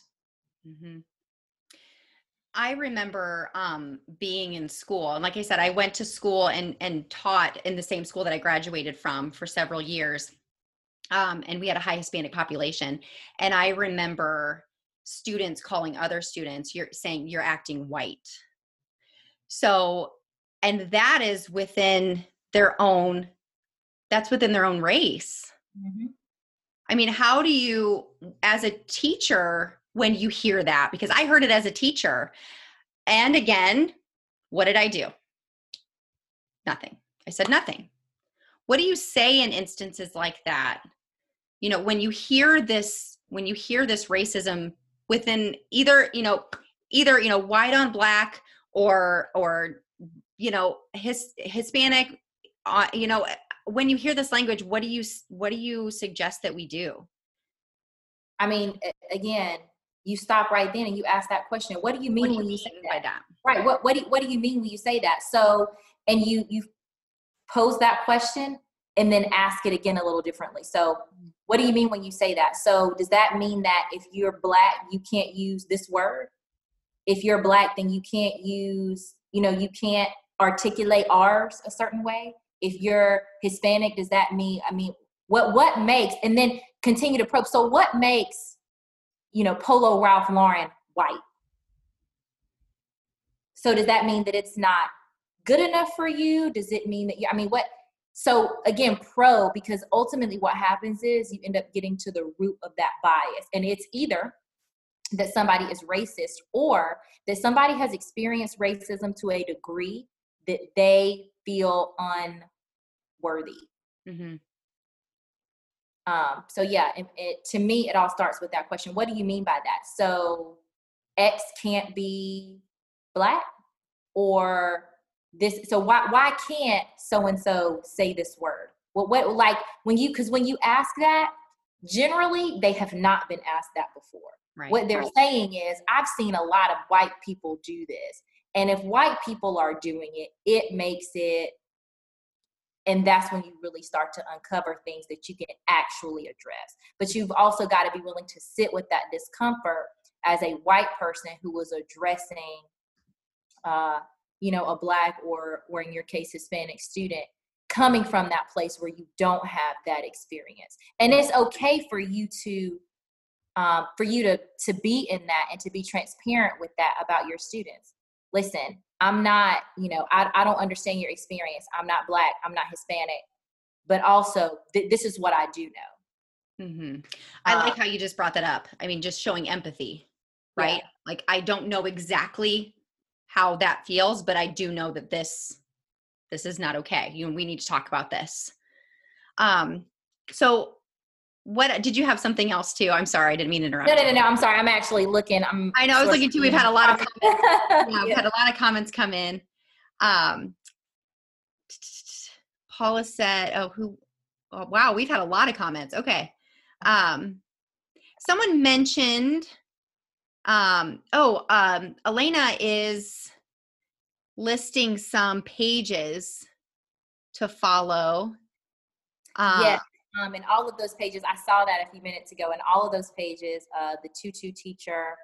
Mm-hmm. I remember um, being in school, and like I said, I went to school and and taught in the same school that I graduated from for several years. Um, and we had a high Hispanic population, and I remember students calling other students, "You're saying you're acting white." So, and that is within their own. That's within their own race. Mm-hmm. I mean, how do you, as a teacher, when you hear that? Because I heard it as a teacher. And again, what did I do? Nothing. I said nothing. What do you say in instances like that? You know, when you hear this, when you hear this racism within either, you know, either, you know, white on black or, or, you know, his Hispanic, uh, you know, when you hear this language what do you what do you suggest that we do? I mean again you stop right then and you ask that question what do you mean do you when mean you say that? that? Right what what do, what do you mean when you say that? So and you you pose that question and then ask it again a little differently. So what do you mean when you say that? So does that mean that if you're black you can't use this word? If you're black then you can't use you know you can't articulate ours a certain way if you're hispanic does that mean i mean what what makes and then continue to probe. So what makes you know polo ralph lauren white? So does that mean that it's not good enough for you? Does it mean that you i mean what so again pro because ultimately what happens is you end up getting to the root of that bias. And it's either that somebody is racist or that somebody has experienced racism to a degree that they feel unworthy mm-hmm. um, so yeah it, it, to me it all starts with that question what do you mean by that so x can't be black or this so why why can't so and so say this word what what like when you because when you ask that generally they have not been asked that before right. what they're saying is i've seen a lot of white people do this and if white people are doing it it makes it and that's when you really start to uncover things that you can actually address. But you've also got to be willing to sit with that discomfort as a white person who was addressing uh, you know a black or or in your case hispanic student coming from that place where you don't have that experience. And it's okay for you to um, for you to to be in that and to be transparent with that about your students. Listen i'm not you know i, I don't understand your experience. I'm not black. I'm not hispanic. But also th- this is what i do know. Mm-hmm. i like um, how you just brought that up. I mean just showing empathy right? Yeah. like i don't know exactly how that feels but i do know that this this is not okay. You know, we need to talk about this. Um so what did you have something else too? I'm sorry i didn't mean to interrupt no no no, no i'm sorry i'm actually looking i'm i know i was looking too we've had a lot of comments. Yeah, yeah. we've had a lot of comments come in. Um paula said oh who oh, wow we've had a lot of comments okay. Um someone mentioned um oh um elena is listing some pages to follow. Uh, yeah um and all of those pages i saw that a few minutes ago and all of those pages uh the tutu teacher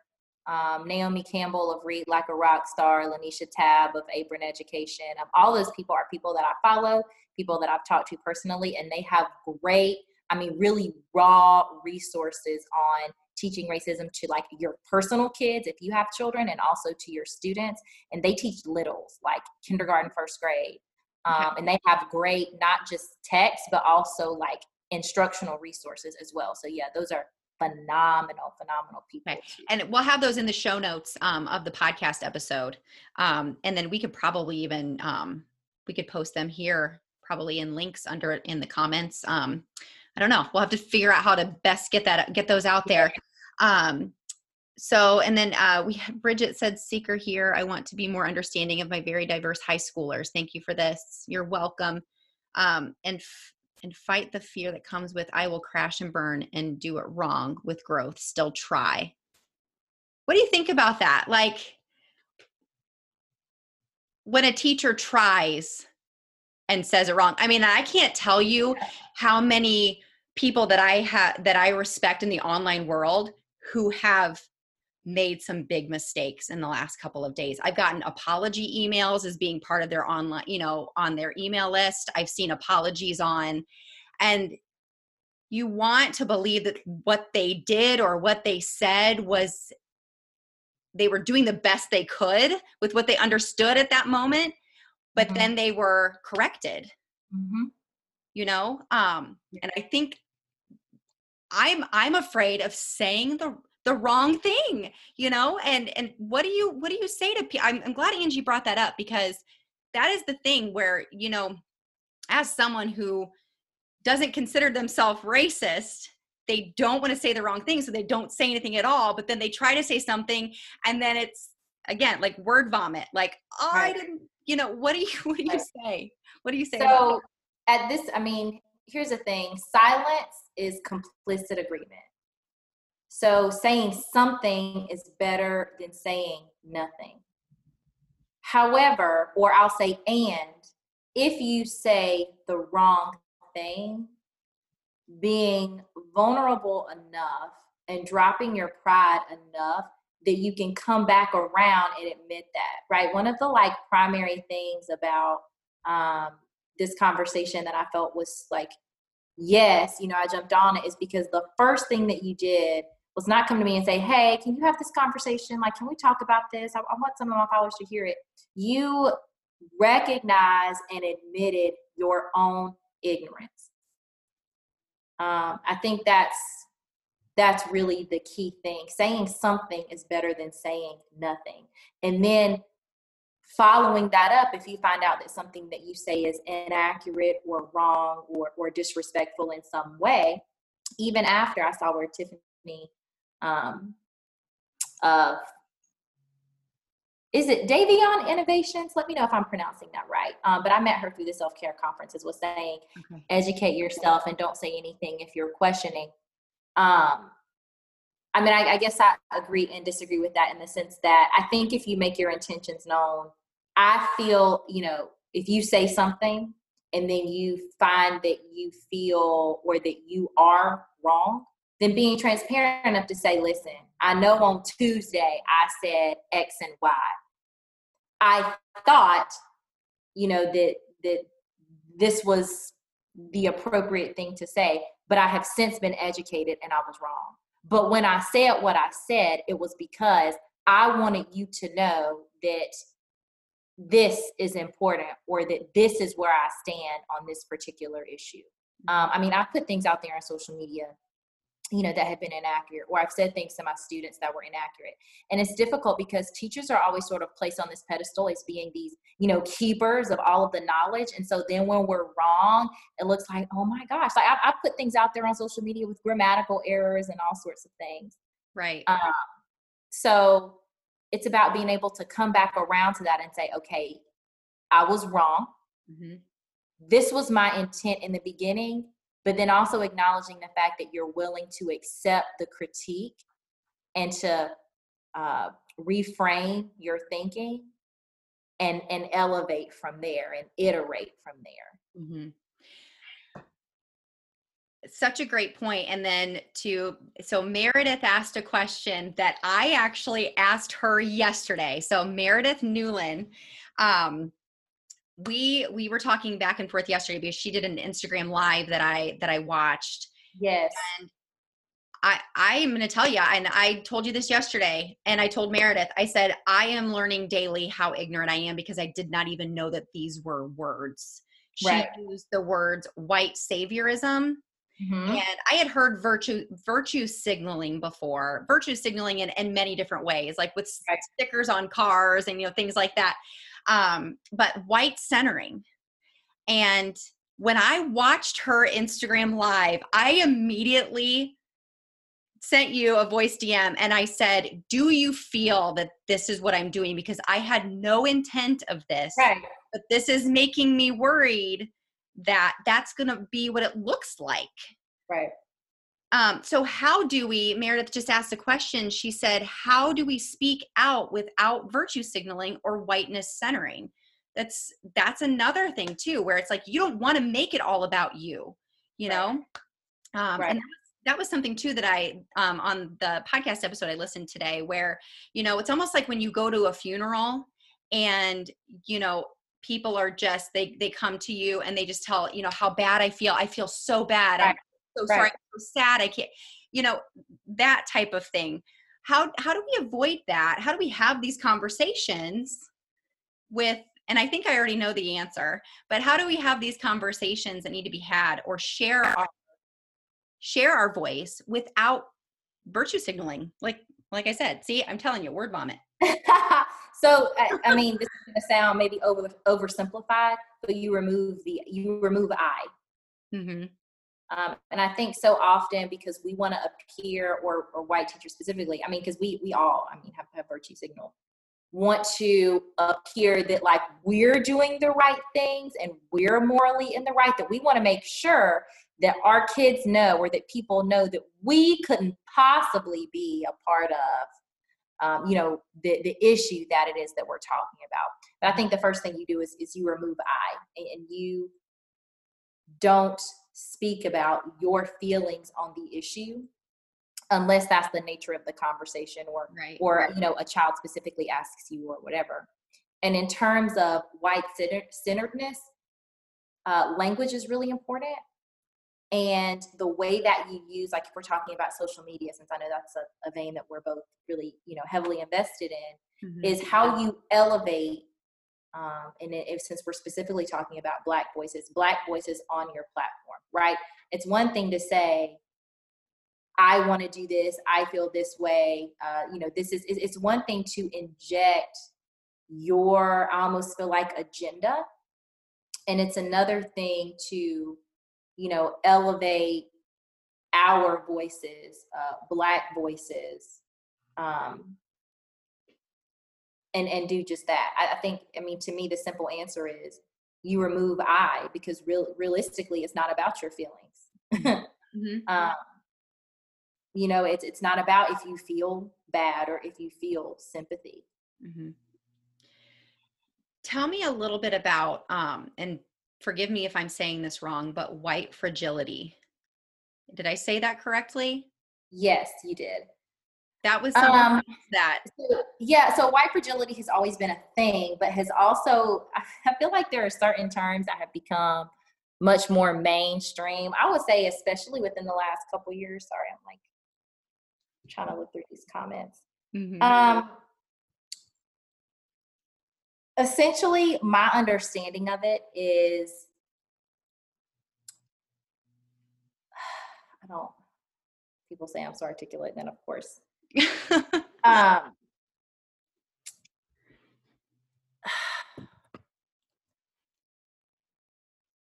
um, Naomi Campbell of Read Like a Rock Star, Lanisha Tabb of Apron Education. Um, all those people are people that I follow, people that I've talked to personally, and they have great, I mean, really raw resources on teaching racism to like your personal kids if you have children and also to your students and they teach littles like kindergarten first grade um, and they have great not just text but also like instructional resources as well so yeah those are phenomenal phenomenal people okay. and we'll have those in the show notes um, of the podcast episode um, and then we could probably even um, we could post them here probably in links under in the comments um, I don't know. We'll have to figure out how to best get that get those out there. Um, so, and then uh, we Bridget said, "Seeker here. I want to be more understanding of my very diverse high schoolers. Thank you for this. You're welcome. Um, and f- and fight the fear that comes with I will crash and burn and do it wrong with growth. Still try. What do you think about that? Like when a teacher tries and says it wrong. I mean, I can't tell you how many people that I have that I respect in the online world who have made some big mistakes in the last couple of days. I've gotten apology emails as being part of their online, you know, on their email list. I've seen apologies on and you want to believe that what they did or what they said was they were doing the best they could with what they understood at that moment but mm-hmm. then they were corrected mm-hmm. you know um and i think i'm i'm afraid of saying the the wrong thing you know and and what do you what do you say to people I'm, I'm glad angie brought that up because that is the thing where you know as someone who doesn't consider themselves racist they don't want to say the wrong thing so they don't say anything at all but then they try to say something and then it's again like word vomit like oh, right. i didn't you know what do you what do you say what do you say so at this, I mean, here's the thing silence is complicit agreement. So saying something is better than saying nothing. However, or I'll say, and if you say the wrong thing, being vulnerable enough and dropping your pride enough that you can come back around and admit that, right? One of the like primary things about um, this conversation that I felt was like, yes, you know, I jumped on it is because the first thing that you did was not come to me and say, hey, can you have this conversation? Like, can we talk about this? I, I want some of my followers to hear it. You recognize and admitted your own ignorance. Um, I think that's that's really the key thing. Saying something is better than saying nothing. And then following that up, if you find out that something that you say is inaccurate or wrong or, or disrespectful in some way, even after I saw where Tiffany um, of is it Davion Innovations? Let me know if I'm pronouncing that right. Um, but I met her through the self care conferences. Was saying, okay. educate yourself and don't say anything if you're questioning. Um, I mean, I, I guess I agree and disagree with that in the sense that I think if you make your intentions known, I feel you know if you say something and then you find that you feel or that you are wrong, then being transparent enough to say, listen, I know on Tuesday I said X and Y. I thought, you know, that that this was the appropriate thing to say, but I have since been educated and I was wrong. But when I said what I said, it was because I wanted you to know that this is important or that this is where I stand on this particular issue. Um, I mean, I put things out there on social media you know that have been inaccurate or i've said things to my students that were inaccurate. And it's difficult because teachers are always sort of placed on this pedestal as being these you know keepers of all of the knowledge. And so then when we're wrong it looks like oh my gosh like i, I put things out there on social media with grammatical errors and all sorts of things. Right. Um, so it's about being able to come back around to that and say okay i was wrong. Mm-hmm. this was my intent in the beginning but then also acknowledging the fact that you're willing to accept the critique and to uh, reframe your thinking and and elevate from there and iterate from there. Mm-hmm. Such a great point and then to so meredith asked a question that i actually asked her yesterday. So meredith newland um, we we were talking back and forth yesterday because she did an Instagram live that I that I watched. Yes. And I I'm going to tell you and I told you this yesterday and I told Meredith I said I am learning daily how ignorant I am because I did not even know that these were words. She right. used the words white saviorism Mm-hmm. And I had heard virtue virtue signaling before, virtue signaling in, in many different ways, like with right. stickers on cars and you know things like that um, but white centering. And when I watched her Instagram live, I immediately sent you a voice DM and I said, Do you feel that this is what I'm doing? Because I had no intent of this, right. but this is making me worried that that's going to be what it looks like. Right. Um, so how do we, Meredith just asked a question. She said, how do we speak out without virtue signaling or whiteness centering? That's that's another thing too, where it's like you don't want to make it all about you, you know? Um, right. and that was something too that I um, on the podcast episode I listened today, where you know it's almost like when you go to a funeral and you know people are just they they come to you and they just tell you know how bad I feel. I feel so bad. Right so right. sorry, I'm so sad. I can't, you know, that type of thing. How how do we avoid that? How do we have these conversations with and I think I already know the answer, but how do we have these conversations that need to be had or share our share our voice without virtue signaling? Like like I said, see, I'm telling you, word vomit. so I, I, mean, this is going to sound maybe over oversimplified, but you remove the you remove I. Mm-hmm. Um, and I think so often because we want to appear, or, or white teachers specifically, I mean, because we we all, I mean, have, have virtue signal. want to appear that like we're doing the right things and we're morally in the right that we want to make sure that our kids know or that people know that we couldn't possibly be a part of um, you know the, the issue that it is that we're talking about but i think the first thing you do is, is you remove i and you don't speak about your feelings on the issue unless that's the nature of the conversation or right. or you know a child specifically asks you or whatever and in terms of white centeredness uh, language is really important and the way that you use like if we're talking about social media since i know that's a, a vein that we're both really you know heavily invested in mm-hmm. is how you elevate um, and if, since we're specifically talking about black voices black voices on your platform right? It's one thing to say i want to do this i feel this way uh, you know this is it's one thing to inject your i almost feel like agenda and it's another thing to you know, elevate our voices, uh, Black voices, um, and and do just that. I, I, think. I mean, to me, the simple answer is you remove I because real realistically, it's not about your feelings. mm-hmm. um, you know, it's it's not about if you feel bad or if you feel sympathy. Mm-hmm. Tell me a little bit about um, and forgive me if I'm saying this wrong, but white fragility. Did I say that correctly? Yes, you did. That was um, that. So, yeah, so white fragility has always been a thing, but has also, I feel like there are certain terms that have become much more mainstream. I would say, especially within the last couple years. Sorry, I'm like trying to look through these comments. Mm-hmm. Um, essentially my understanding of it is I don't people say I'm so articulate, then of course. um,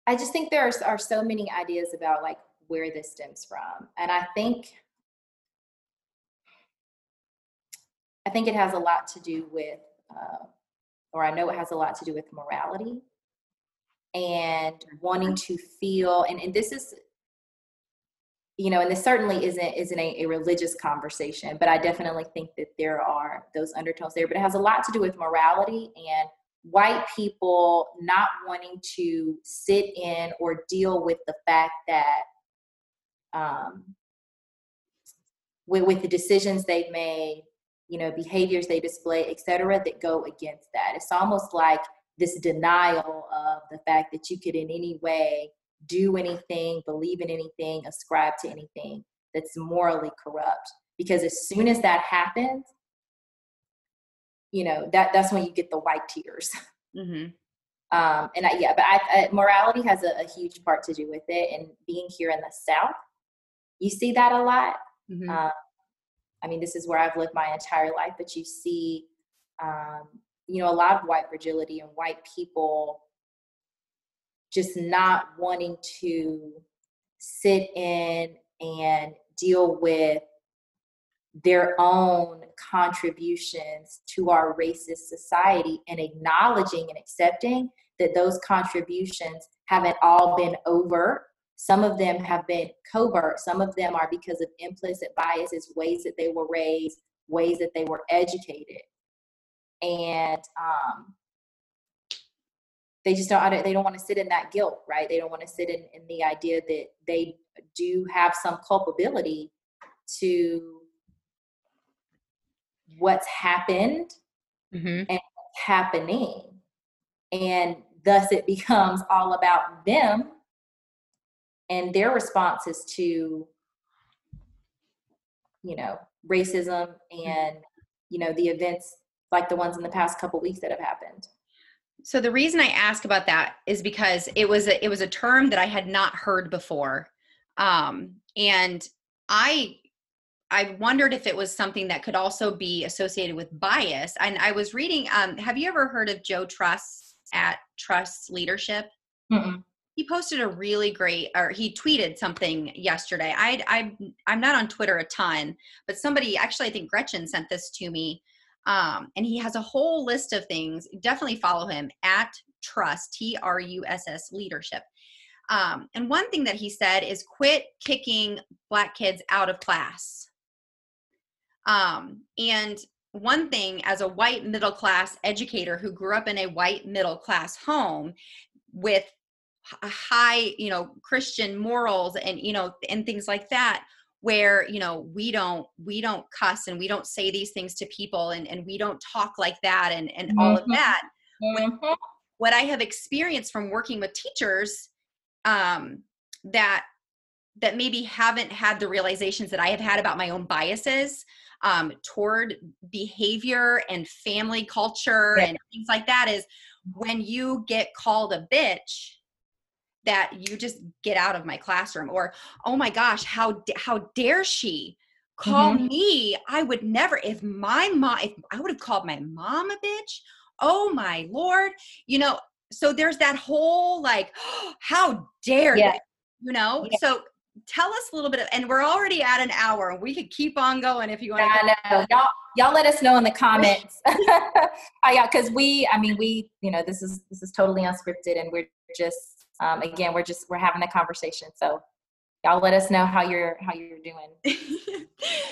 I just think there are, are so many ideas about like where this stems from. And I think I think it has a lot to do with uh, or I know it has a lot to do with morality and wanting to feel and, and this is you know and this certainly isn't isn't a, a, religious conversation but i definitely think that there are those undertones there but it has a lot to do with morality and white people not wanting to sit in or deal with the fact that um, with, with the decisions they've made you know behaviors they display etc that go against that. It's almost like this denial of the fact that you could in any way do anything believe in anything ascribe to anything that's morally corrupt because as soon as that happens you know that that's when you get the white tears mm-hmm. um and I, yeah but I, I morality has a, a, huge part to do with it and being here in the south you see that a lot mm-hmm. um, I mean, this is where I've lived my entire life, but you see, um, you know, a lot of white fragility and white people just not wanting to sit in and deal with their own contributions to our racist society and acknowledging and accepting that those contributions haven't all been overt some of them have been covert. Some of them are because of implicit biases, ways that they were raised, ways that they were educated. And um, they just don't, they don't want to sit in that guilt, right? They don't want to sit in, in the idea that they do have some culpability to what's happened mm-hmm. and what's happening. And thus it becomes all about them and their responses to you know racism and you know the events like the ones in the past couple weeks that have happened so the reason i ask about that is because it was a, it was a term that i had not heard before. Um, and i i wondered if it was something that could also be associated with bias. And i was reading um, have you ever heard of joe truss at truss leadership? Mm-mm. He posted a really great or he tweeted something yesterday. I i i'm not on twitter a ton but somebody actually i think gretchen sent this to me Um, and he has a whole list of things. Definitely follow him at Truss, T R U S S Leadership. Um, and one thing that he said is quit kicking black kids out of class. Um, and one thing as a white middle class educator who grew up in a white middle class home with high you know christian morals and you know and things like that where you know we don't we don't cuss and we don't say these things to people and and we don't talk like that and and mm-hmm. all of mm-hmm. that mm-hmm. what i have experienced from working with teachers um that that maybe haven't had the realizations that i have had about my own biases um, toward behavior and family culture and things like that is when you get called a bitch that you just get out of my classroom or oh my gosh how how dare she call mm-hmm. me i would never if my mom if i would have called my mom a bitch oh my lord you know so there's that whole like oh, how dare yeah. they you know yeah. so tell us a little bit of, and we're already at an hour we could keep on going if you want to I know. y'all y'all let us know in the comments oh, yeah because we i mean we you know this is this is totally unscripted and we're just um, again we're just we're having a conversation so y'all let us know how you're how you're doing.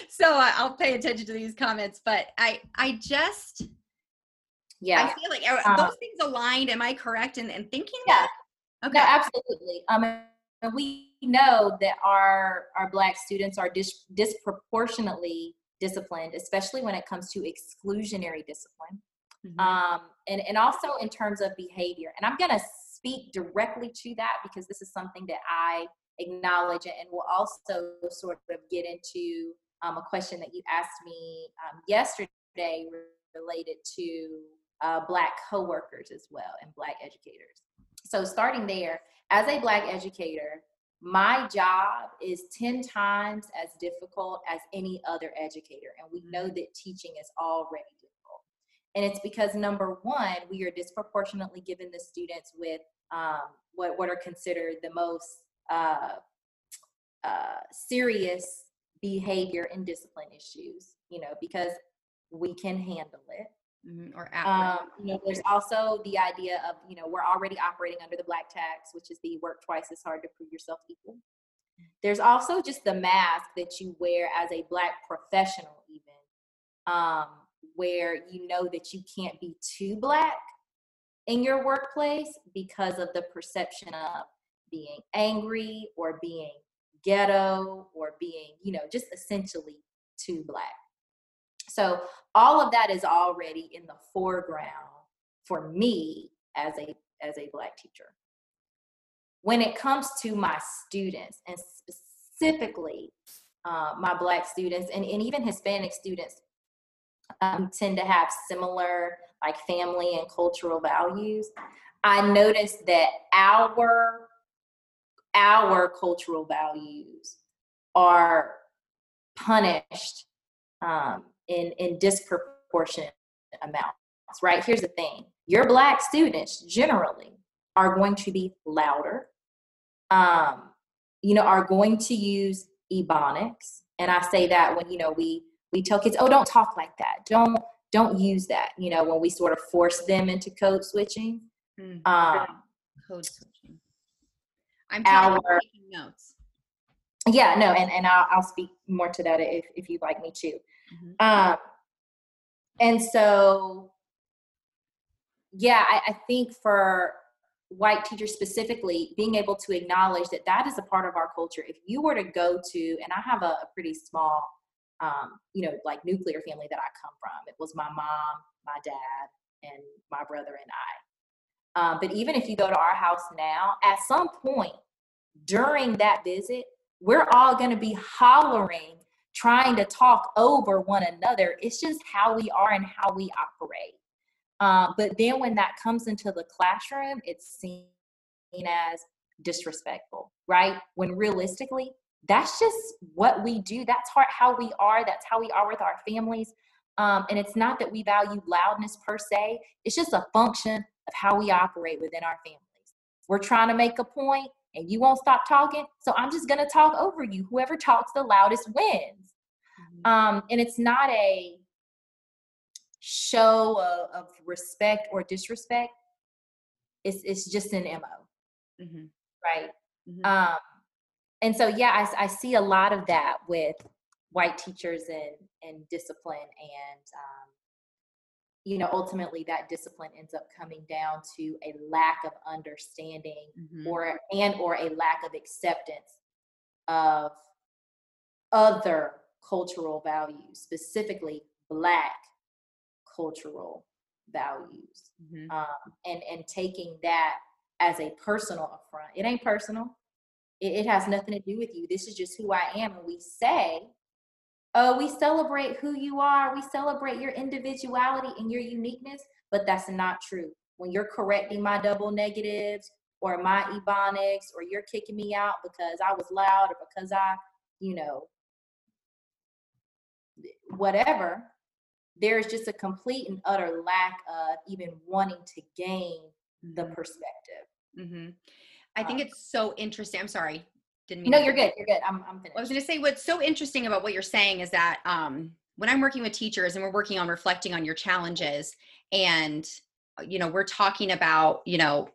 So uh, i'll pay attention to these comments but i i just yeah. i feel like um, those things aligned am i correct in, in thinking yeah. that? okay. no, absolutely. Um we know that our our black students are dis- disproportionately disciplined especially when it comes to exclusionary discipline. Mm-hmm. um, and and also in terms of behavior and i'm to speak directly to that because this is something that i acknowledge and will also sort of get into um, a question that you asked me um, yesterday related to uh, black coworkers as well and black educators so starting there as a black educator my job is 10 times as difficult as any other educator. And we know that teaching is already difficult. And it's because number one, we are disproportionately giving the students with um, what, what are considered the most uh, uh, serious behavior and discipline issues, you know, because we can handle it. Mm-hmm, or um, you know, there's also the idea of you know we're already operating under the black tax, which is the work twice as hard to prove yourself equal. There's also just the mask that you wear as a black professional, even um, where you know that you can't be too black in your workplace because of the perception of being angry or being ghetto or being, you know, just essentially too black. So all of that is already in the foreground for me as a as a black teacher. When it comes to my students and specifically uh, my black students and, and even Hispanic students um, tend to have similar like family and cultural values. I noticed that our our cultural values are punished um, in in disproportionate amounts right here's the thing your black students generally are going to be louder um you know are going to use ebonics and i say that when you know we we tell kids oh don't talk like that don't don't use that you know when we sort of force them into code switching mm-hmm. um code switching i'm our, taking notes yeah no and and I'll, I'll speak more to that if if you'd like me to Mm-hmm. Um, and so, yeah, I, I think for white teachers specifically, being able to acknowledge that that is a part of our culture. If you were to go to, and I have a, a pretty small, um, you know, like nuclear family that I come from. It was my mom, my dad, and my brother and I. Um, but even if you go to our house now, at some point during that visit, we're all going to be hollering trying to talk over one another. It's just how we are and how we operate. Um, but then when that comes into the classroom, it's seen as disrespectful, right? When realistically, that's just what we do. That's how we are. That's how we are with our families. Um, and it's not that we value loudness per se, it's just a function of how we operate within our families. We're trying to make a point and you won't stop talking. So I'm just going to talk over you. Whoever talks the loudest wins. Mm-hmm. Um, and it's not a show of, of respect or disrespect, it's it's just an mo, mm-hmm. right? Mm-hmm. Um, and so yeah, I, I see a lot of that with white teachers and and discipline and um, you know ultimately that discipline ends up coming down to a lack of understanding mm-hmm. or and or a lack of acceptance of other cultural values specifically black cultural values mm-hmm. um, and and taking that as a personal affront it ain't personal it, it has nothing to do with you this is just who i am and we say oh, we celebrate who you are, we celebrate your individuality and your uniqueness, but that's not true. When you're correcting my double negatives or my ebonics, or you're kicking me out because I was loud or because I, you know, whatever, there's just a complete and utter lack of even wanting to gain the mm-hmm. perspective. Mm-hmm. I think um, it's so interesting. I'm sorry didn't mean. No, you're good. You're good. I'm, I'm finished. I was going to say what's so interesting about what you're saying is that um, when I'm working with teachers and we're working on reflecting on your challenges, and uh, you know, we're talking about you know,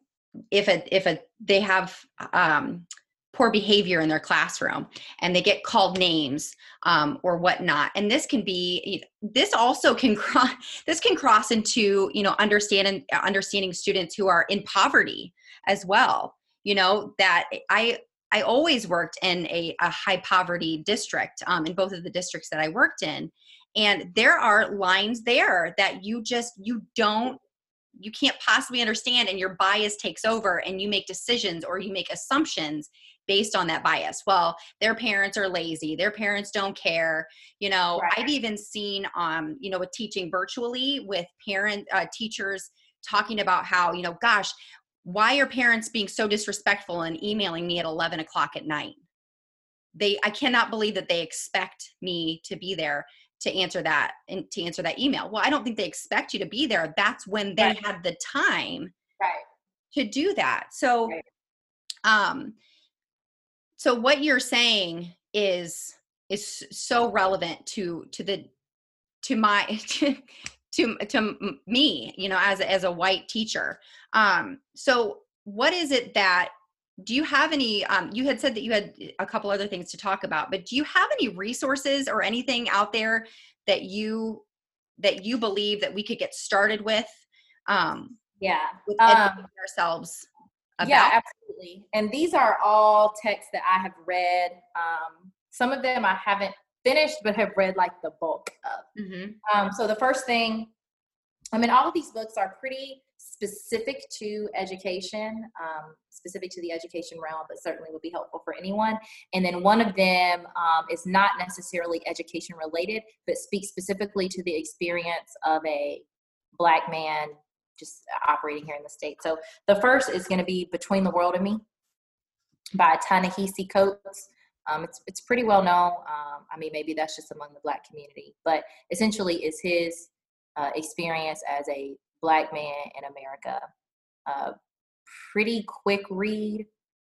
if a if a they have um, poor behavior in their classroom and they get called names um, or whatnot and this can be this also can cross this can cross into you know understanding understanding students who are in poverty as well you know that i I always worked in a, a high poverty district um, in both of the districts that I worked in. And there are lines there that you just, you don't, you can't possibly understand and your bias takes over and you make decisions or you make assumptions based on that bias. Well, their parents are lazy. Their parents don't care. You know, right. I've even seen, um, you know, with teaching virtually with parent uh, teachers talking about how, you know, gosh, why are parents being so disrespectful and emailing me at 11 o'clock at night they i cannot believe that they expect me to be there to answer that and to answer that email well i don't think they expect you to be there that's when they right. had the time right. to do that so right. um so what you're saying is is so relevant to to the to my to, to me you know as a, as a white teacher. Um so what is it that do you have any um, you had said that you had a couple other things to talk about but do you have any resources or anything out there that you that you believe that we could get started with um yeah with um, ourselves about? yeah absolutely. And these are all texts that i have read. Um some of them i haven't finished but have read like the bulk of. Mm-hmm. Um, so the first thing, I mean, all of these books are pretty specific to education, um, specific to the education realm, but certainly would be helpful for anyone. And then one of them um, is not necessarily education related, but speaks specifically to the experience of a black man just operating here in the state. So the first is going to be Between the World and Me by Ta-Nehisi Coates. Um, it's it's pretty well known. Um, I mean, maybe that's just among the black community, but essentially, is his uh, experience as a black man in America. Uh, pretty quick read.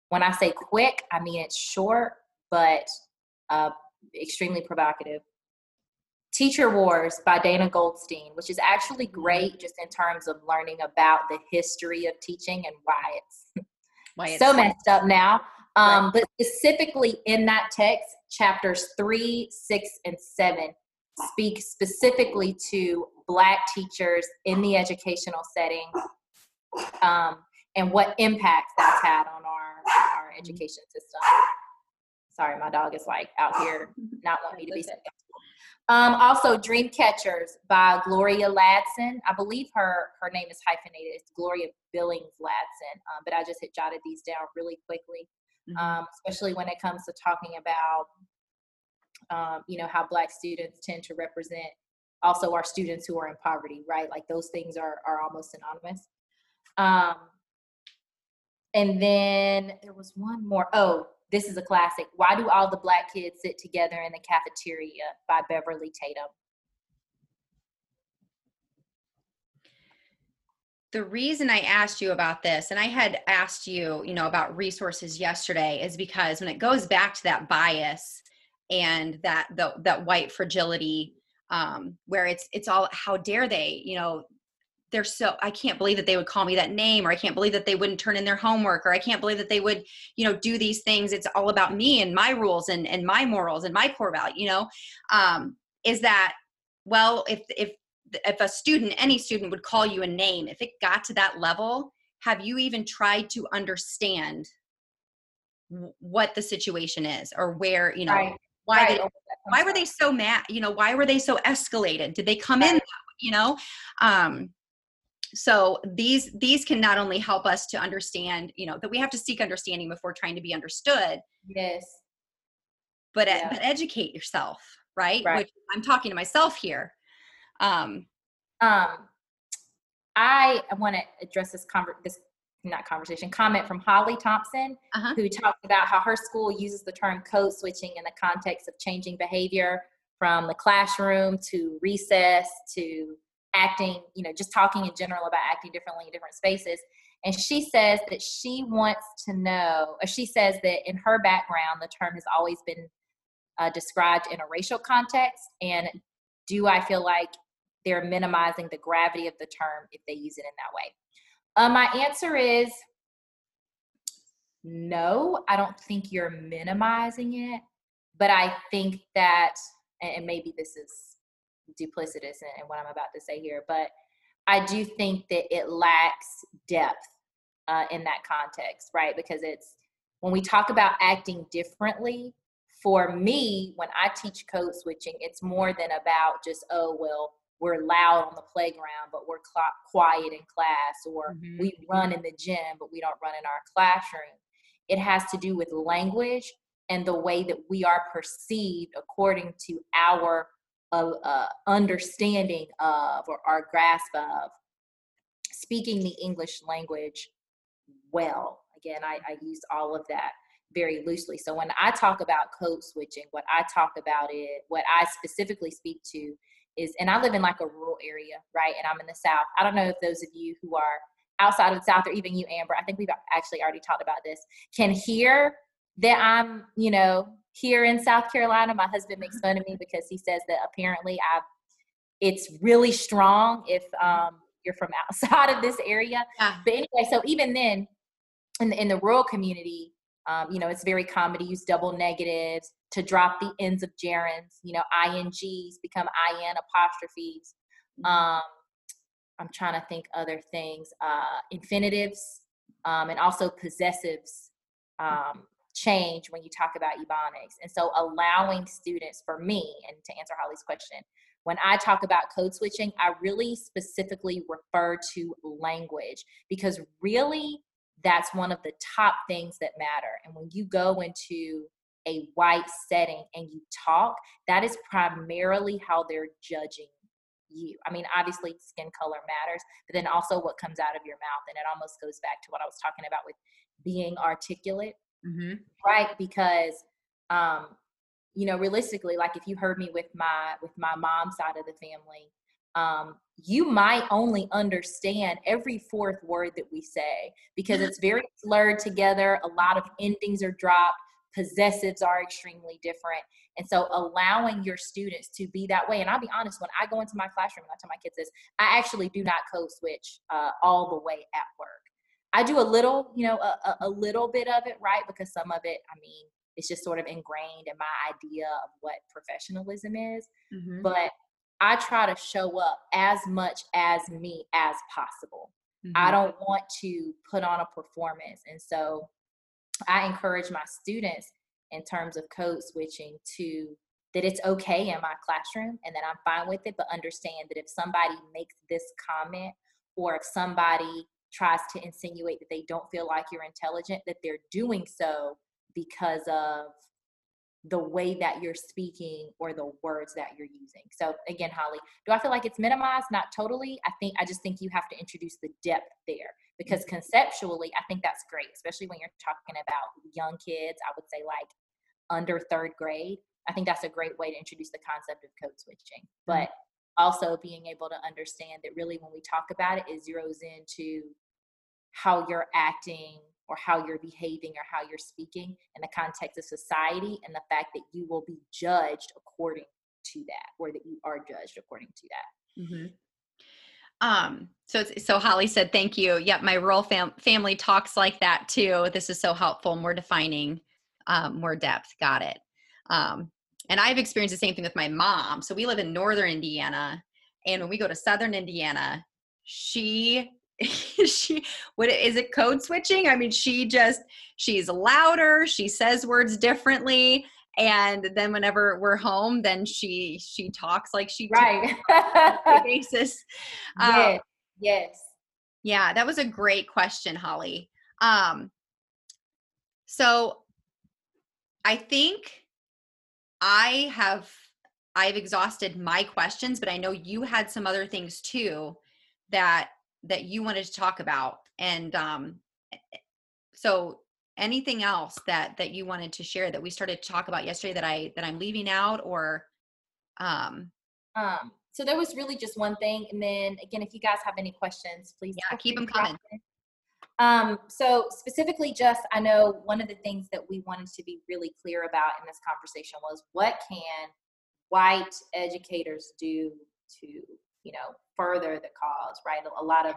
When I say quick, I mean it's short, but uh, extremely provocative. Teacher Wars by Dana Goldstein, which is actually great just in terms of learning about the history of teaching and why it's, why it's so messed up now. Um, right. But specifically in that text, chapters three, six, and seven speak specifically to Black teachers in the educational setting um, and what impact that's had on our, our education system. Sorry, my dog is like out here not wanting me to be um, also, Dream Catchers by Gloria Ladson. I believe her her name is hyphenated. It's Gloria Billings Ladson, um, but I just had jotted these down really quickly mm-hmm. um, especially when it comes to talking about, um, you know, how Black students tend to represent also our students who are in poverty, right? Like those things are, are almost synonymous. Um, and then there was one more. Oh, this is a classic. Why do all the black kids sit together in the cafeteria by Beverly Tatum? The reason I asked you about this, and I had asked you, you know, about resources yesterday, is because when it goes back to that bias and that the, that white fragility, um, where it's it's all how dare they you know they're so i can't believe that they would call me that name or i can't believe that they wouldn't turn in their homework or i can't believe that they would you know do these things. It's all about me and my rules and and my morals and my core value you know? Um is that well if if if a student any student would call you a name if it got to that level have you even tried to understand what the situation is or where you know right. why right. They, why were they so mad you know why were they so escalated did they come right. in you know um so these these can not only help us to understand you know that we have to seek understanding before trying to be understood yes but yeah. but educate yourself right? right which i'm talking to myself here um um i want to address this conver- this not conversation comment from holly thompson uh-huh. who talked about how her school uses the term code switching in the context of changing behavior from the classroom to recess to acting, you know, just talking in general about acting differently in different spaces. And she says that she wants to know, or she says that in her background, the term has always been uh, described in a racial context. And do I feel like they're minimizing the gravity of the term if they use it in that way? Uh, my answer is no, I don't think you're minimizing it. But I think that, and maybe this is duplicitous in, what I'm about to say here, but I do think that it lacks depth uh, in that context, right? Because it's when we talk about acting differently, for me, when I teach code switching, it's more than about just, oh, well, we're loud on the playground, but we're cl- quiet in class, or mm-hmm. we run in the gym, but we don't run in our classroom. It has to do with language and the way that we are perceived according to our a, a understanding of or our grasp of speaking the English language well. Again, I, I used all of that very loosely. So when I talk about code switching, what I talk about it, what I specifically speak to is, and I live in like a rural area, right? And I'm in the South. I don't know if those of you who are outside of the South or even you, Amber, I think we've actually already talked about this, can hear that I'm, you know, here in South Carolina. My husband makes fun of me because he says that apparently I've it's really strong if um, you're from outside of this area. Yeah. But anyway, so even then, in the, in the rural community, um, you know, it's very common to use double negatives to drop the ends of gerunds. You know, ings become in apostrophes. Mm-hmm. Um, I'm trying to think other things. Uh, infinitives um, and also possessives um, change when you talk about Ebonics. And so allowing students, for me, and to answer Holly's question, when I talk about code switching, I really specifically refer to language because really that's one of the top things that matter. And when you go into a white setting and you talk, that is primarily how they're judging you. I mean, obviously, skin color matters, but then also what comes out of your mouth. And it almost goes back to what I was talking about with being articulate mm-hmm. right? Because, um, you know, realistically, like if you heard me with my with my mom's side of the family, um, you might only understand every fourth word that we say because it's very slurred together. A lot of endings are dropped. Possessives are extremely different. And so allowing your students to be that way. And I'll be honest, when I go into my classroom, I tell my kids this, I actually do not code switch uh, all the way at work. I do a little, you know, a, a little bit of it, right? Because some of it, I mean, it's just sort of ingrained in my idea of what professionalism is. Mm-hmm. But I try to show up as much as me as possible. Mm-hmm. I don't want to put on a performance. And so I encourage my students in terms of code switching to that it's okay in my classroom and that I'm fine with it, but understand that if somebody makes this comment or if somebody tries to insinuate that they don't feel like you're intelligent, that they're doing so because of the way that you're speaking or the words that you're using. So again, Holly, do I feel like it's minimized? Not totally. I think I just think you have to introduce the depth there because mm-hmm. conceptually, I think that's great, especially when you're talking about young kids. I would say like under third grade. I think that's a great way to introduce the concept of code switching. But also being able to understand that really when we talk about it, it zeroes into how you're acting or how you're behaving or how you're speaking in the context of society and the fact that you will be judged according to that or that you are judged according to that. Mm-hmm. um so so holly said thank you. Yep my rural fam- family talks like that too. This is so helpful more defining um, more depth. Got it. Um and i've experienced the same thing with my mom. So we live in northern indiana and when we go to southern indiana she she what is it code switching? I mean she just she's louder she says words differently and then whenever we're home then she she talks like she right. basis. Yes. Um, yes. yeah that was a great question holly. Um so i think i have i've exhausted my questions but i know you had some other things too that that you wanted to talk about and um so anything else that that you wanted to share that we started to talk about yesterday that i that i'm leaving out or um um so there was really just one thing and then again if you guys have any questions please yeah keep them coming. um so specifically just i know one of the things that we wanted to be really clear about in this conversation was what can white educators do to you know further the cause right? A lot of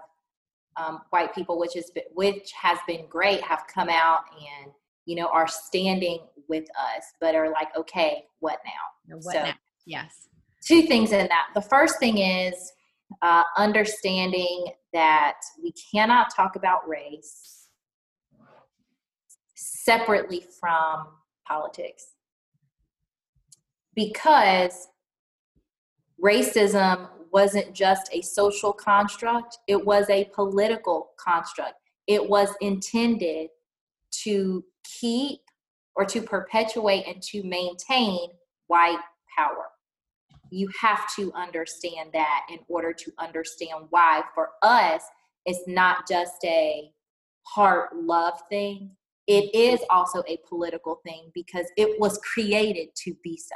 um, white people which is which has been great have come out and you know are standing with us but are like okay what now? What so now? yes. two things in that. The first thing is uh, understanding that we cannot talk about race separately from politics. Because racism wasn't just a social construct, it was a political construct. It was intended to keep or to perpetuate and to maintain white power. You have to understand that in order to understand why, for us, it's not just a heart love thing, it is also a political thing because it was created to be so.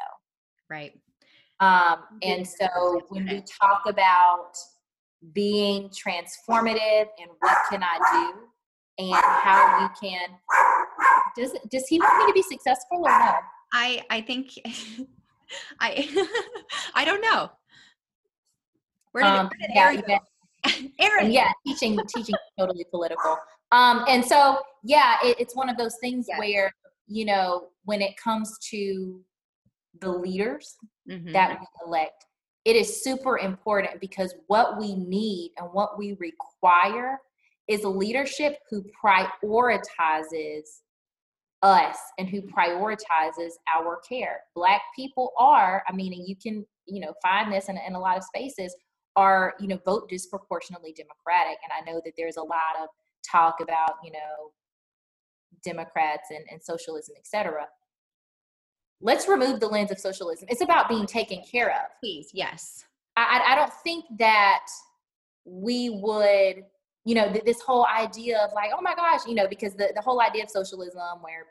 Right. Um, and so when we talk about being transformative and what can I do and how you can does does he want me to be successful or no? I I think I I don't know. Where did, um, where did Aaron yeah, Aaron. yeah, teaching teaching totally political. Um, and so yeah, it, it's one of those things yeah. where you know when it comes to the leaders mm-hmm. that we elect. It is super important because what we need and what we require is a leadership who prioritizes us and who prioritizes our care. Black people are, I mean, and you can, you know, find this in, in a lot of spaces, are, you know, vote disproportionately Democratic. And I know that there's a lot of talk about, you know, Democrats and, and socialism, et cetera let's remove the lens of socialism. It's about being taken care of. Please, yes. I, I don't think that we would, you know, th- this whole idea of like, oh my gosh, you know, because the, the whole idea of socialism where,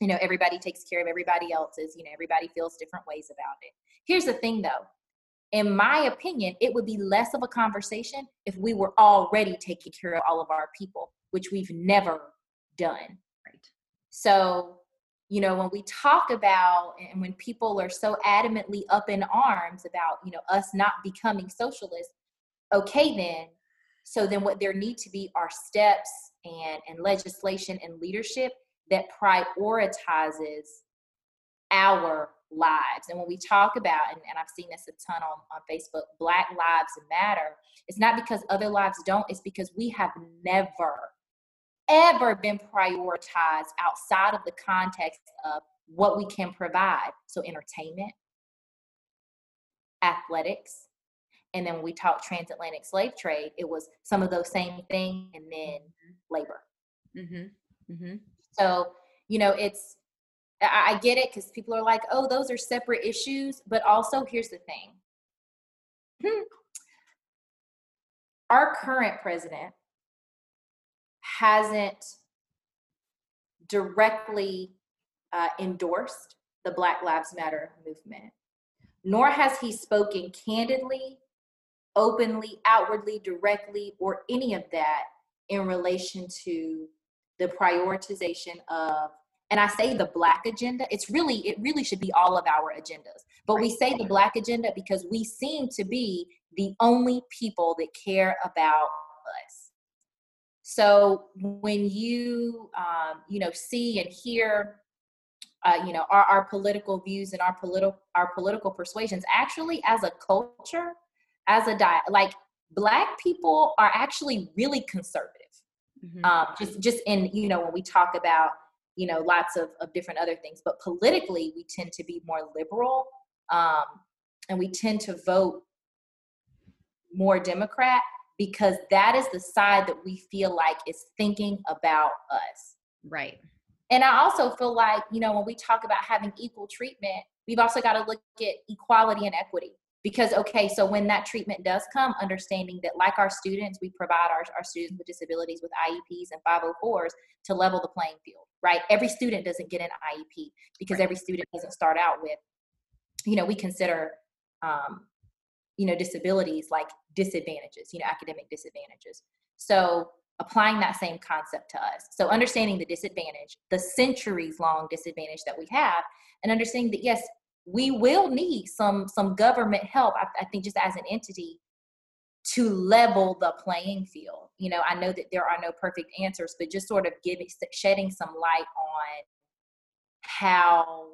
you know, everybody takes care of everybody else's, you know, everybody feels different ways about it. Here's the thing though. In my opinion, it would be less of a conversation if we were already taking care of all of our people, which we've never done. Right. So you know when we talk about and when people are so adamantly up in arms about you know us not becoming socialists okay then. So then what there need to be are steps and and legislation and leadership that prioritizes our lives. And when we talk about and, and i've seen this a ton on, on facebook black lives matter it's not because other lives don't it's because we have never ever been prioritized outside of the context of what we can provide. So, entertainment, athletics, and then when we talk transatlantic slave trade, it was some of those same things and then mm-hmm. labor. Mm-hmm. Mm-hmm. So, you know, it's, I, I get it because people are like, oh, those are separate issues. But also, here's the thing hmm. our current president hasn't directly uh, endorsed the Black Lives Matter movement, nor has he spoken candidly, openly, outwardly, directly, or any of that in relation to the prioritization of and I say the black agenda, it's really, it really should be all of our agendas. But we say the black agenda because we seem to be the only people that care about us. So when you, um, you know, see and hear, uh, you know, our, our political views and our political our political persuasions, actually, as a culture, as a diet, like black people are actually really conservative. Mm-hmm. Um, just just in you know when we talk about you know lots of, of different other things but politically we tend to be more liberal um, and we tend to vote more democrat because that is the side that we feel like is thinking about us. Right. And i also feel like you know when we talk about having equal treatment we've also got to look at equality and equity. Because okay so when that treatment does come understanding that like our students we provide our, our students with disabilities with ieps and 504s to level the playing field right? Every student doesn't get an iep because right. every student doesn't start out with you know we consider um, you know disabilities like disadvantages you know academic disadvantages. So applying that same concept to us. So understanding the disadvantage the centuries long disadvantage that we have and understanding that yes we will need some some government help I, I, think just as an entity to level the playing field. You know i know that there are no perfect answers but just sort of giving shedding some light on how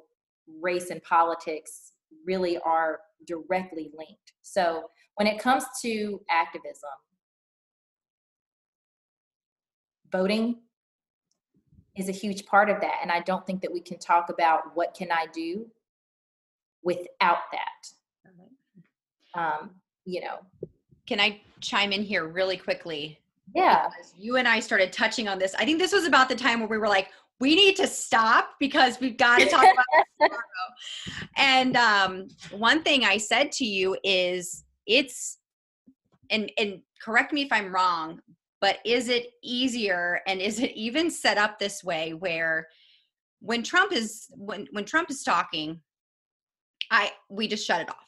race and politics really are directly linked so when it comes to activism voting is a huge part of that and i don't think that we can talk about what can i do without that. Um, you know. Can I chime in here really quickly? Yeah. Because you and I started touching on this. I think this was about the time where we were like, we need to stop because we've got to talk about this tomorrow. And um, one thing I said to you is it's and and correct me if I'm wrong, but is it easier and is it even set up this way where when Trump is when when Trump is talking I we just shut it off.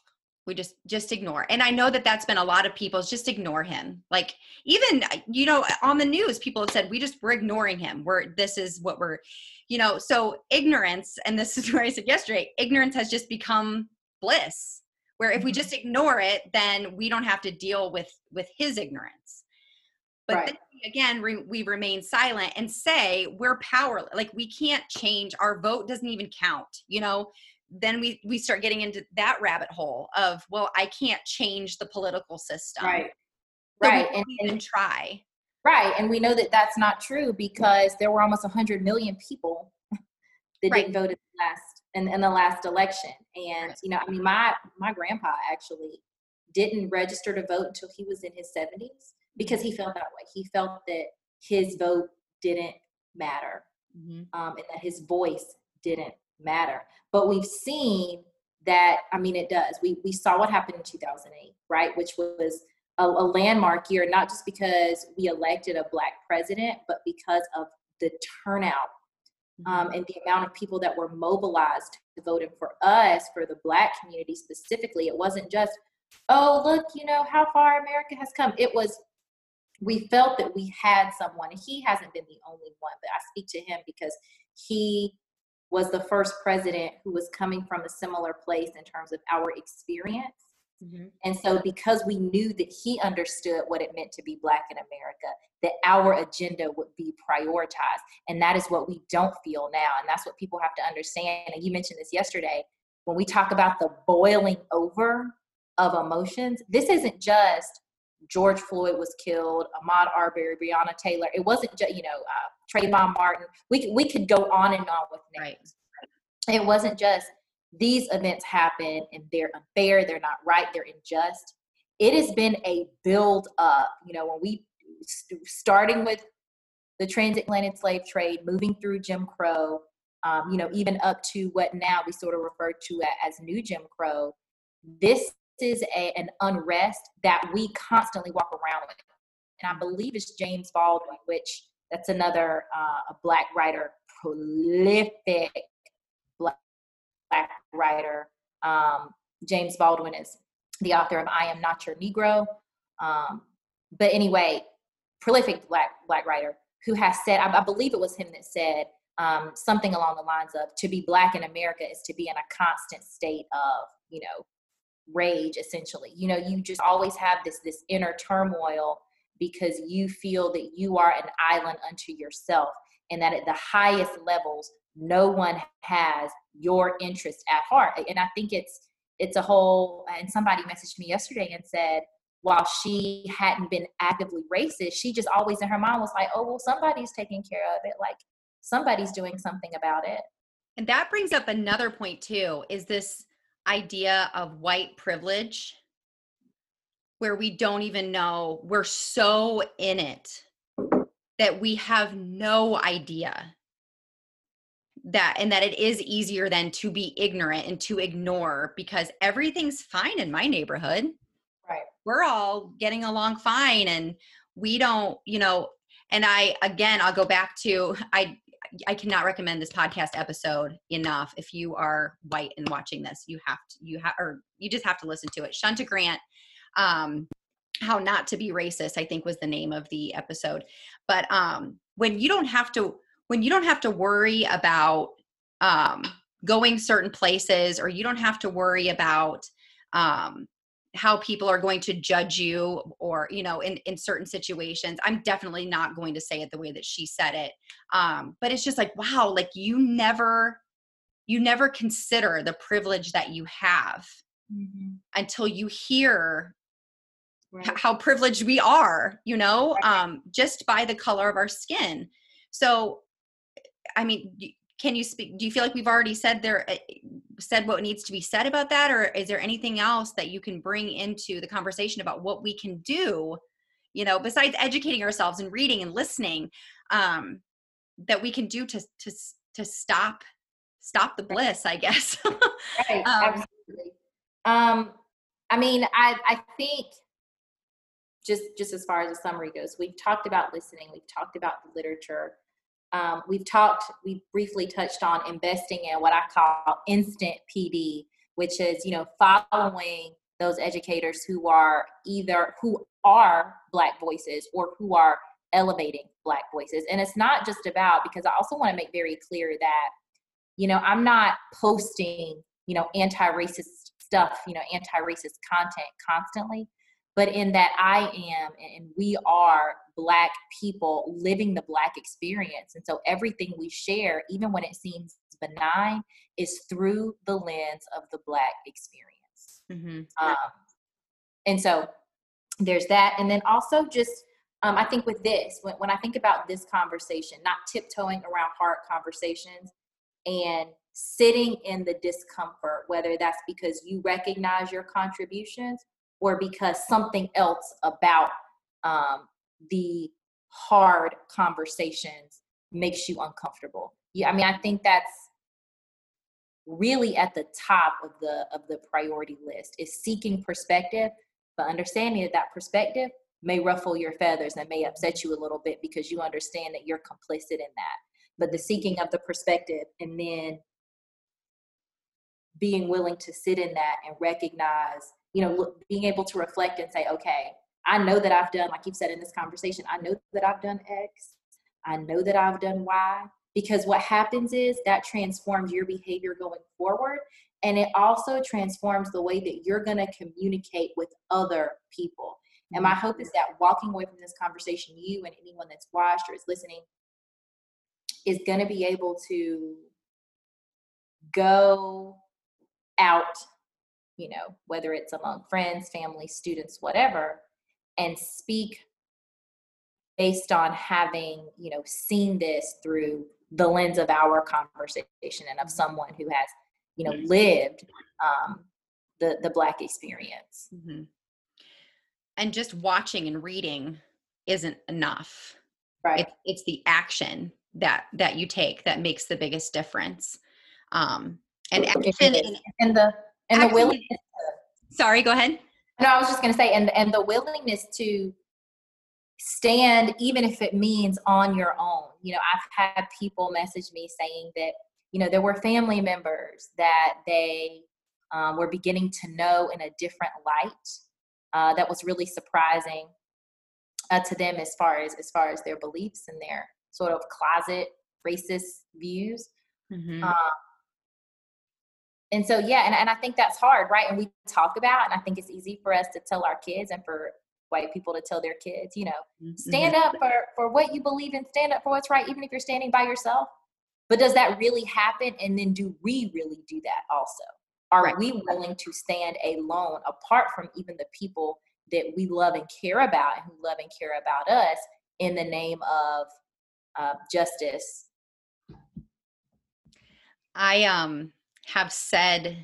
We just just ignore. And I know that that's been a lot of people's just ignore him. Like even you know on the news people have said we just we're ignoring him. We're this is what we're you know, so ignorance and this is where I said yesterday, ignorance has just become bliss. Where if we mm-hmm. just ignore it, then we don't have to deal with with his ignorance. But right. then, again, re, we remain silent and say we're powerless. Like we can't change. Our vote doesn't even count. You know, then we we start getting into that rabbit hole of well i can't change the political system right so right and, even try right and we know that that's not true because there were almost 100 million people that right. didn't vote in the last in, in the last election and right. you know i mean my my grandpa actually didn't register to vote until he was in his 70s because he felt that way he felt that his vote didn't matter mm-hmm. um, and that his voice didn't matter. But we've seen that, I mean, it does. We, we saw what happened in 2008, right? Which was a, a landmark year, not just because we elected a Black president, but because of the turnout um, mm-hmm. and the amount of people that were mobilized to vote. And for us, for the Black community specifically, it wasn't just, oh, look, you know, how far America has come. It was, we felt that we had someone. He hasn't been the only one, but I speak to him because he was the first president who was coming from a similar place in terms of our experience. Mm-hmm. And so, because we knew that he understood what it meant to be Black in America, that our agenda would be prioritized. And that is what we don't feel now. And that's what people have to understand. And you mentioned this yesterday when we talk about the boiling over of emotions, this isn't just George Floyd was killed, Ahmaud Arbery, Breonna Taylor. It wasn't just, you know, uh, Trayvon Martin. We, we could go on and on with names. Right. It wasn't just these events happen and they're unfair, they're not right, they're unjust. It has been a build up, you know, when we starting with the transatlantic slave trade, moving through Jim Crow, um, you know, even up to what now we sort of refer to as new Jim Crow. This is a, an unrest that we constantly walk around with. And I believe it's James Baldwin, which that's another uh, a black writer, prolific black, black writer. Um, James Baldwin is the author of I Am Not Your Negro. Um, but anyway, prolific black black writer who has said, I, I believe it was him that said um, something along the lines of, "To be black in America is to be in a constant state of you know, rage essentially. You know, you just always have this this inner turmoil because you feel that you are an island unto yourself and that at the highest levels no one has your interest at heart. And i think it's it's a whole and somebody messaged me yesterday and said while she hadn't been actively racist she just always in her mind was like oh well somebody's taking care of it. Like somebody's doing something about it and that brings up another point too is this idea of white privilege where we don't even know we're so in it that we have no idea that and that it is easier than to be ignorant and to ignore because everything's fine in my neighborhood. Right. We're all getting along fine and we don't you know and i again i'll go back to i i cannot recommend this podcast episode enough. If you are white and watching this you have to you have or you just have to listen to it. Shunta grant um how not to be racist i think was the name of the episode. But um when you don't have to when you don't have to worry about um, going certain places or you don't have to worry about um, how people are going to judge you or you know in in certain situations i'm definitely not going to say it the way that she said it um but it's just like wow like you never you never consider the privilege that you have mm-hmm. until you hear right. how privileged we are you know right. um just by the color of our skin so I mean, can you speak? Do you feel like we've already said there, eh, said what needs to be said about that, or is there anything else that you can bring into the conversation about what we can do? You know, besides educating ourselves and reading and listening, um, that we can do to to to stop stop the bliss, I guess. right. Um, absolutely. Um, I mean, I I think just just as far as the summary goes, we've talked about listening, we've talked about the literature um, we've talked, we briefly touched on investing in what I call instant PD, which is, you know, following those educators who are either who are black voices or who are elevating black voices. And it's not just about because I also want to make very clear that, you know, I'm not posting, you know, anti-racist stuff, you know, anti-racist content constantly but in that I am and we are Black people living the Black experience. And so everything we share, even when it seems benign, is through the lens of the Black experience. Mm-hmm. Um, and so there's that. And then also just, um, I think with this, when, when I think about this conversation, not tiptoeing around hard conversations and sitting in the discomfort, whether that's because you recognize your contributions or because something else about um, the hard conversations makes you uncomfortable. Yeah, I mean, I think that's really at the top of the of the priority list is seeking perspective, but understanding that that perspective may ruffle your feathers and may upset you a little bit because you understand that you're complicit in that. But the seeking of the perspective and then being willing to sit in that and recognize you know, being able to reflect and say, okay, I know that I've done, like you've said in this conversation, I know that I've done X, I know that I've done Y, because what happens is that transforms your behavior going forward. And it also transforms the way that you're going to communicate with other people. And my mm-hmm. hope is that walking away from this conversation, you and anyone that's watched or is listening is going to be able to go out you know, whether it's among friends, family, students, whatever, and speak based on having, you know, seen this through the lens of our conversation and of someone who has, you know, lived um, the the black experience. Mm-hmm. And just watching and reading isn't enough. Right. It's, it's the action that that you take that makes the biggest difference. Um, and action and, and the and Actually, the willingness to, sorry go ahead. No i was just going to say and and the willingness to stand even if it means on your own. You know i've had people message me saying that you know there were family members that they um, were beginning to know in a different light uh, that was really surprising uh, to them as far as as far as their beliefs and their sort of closet racist views. Mm-hmm. um, and so yeah, and, and I think that's hard, right? And we talk about, and I think it's easy for us to tell our kids and for white people to tell their kids, you know, mm-hmm. stand up for, for what you believe in, stand up for what's right, even if you're standing by yourself. But does that really happen? And then do we really do that also? Are right. we willing to stand alone apart from even the people that we love and care about and who love and care about us in the name of uh, justice? I um have said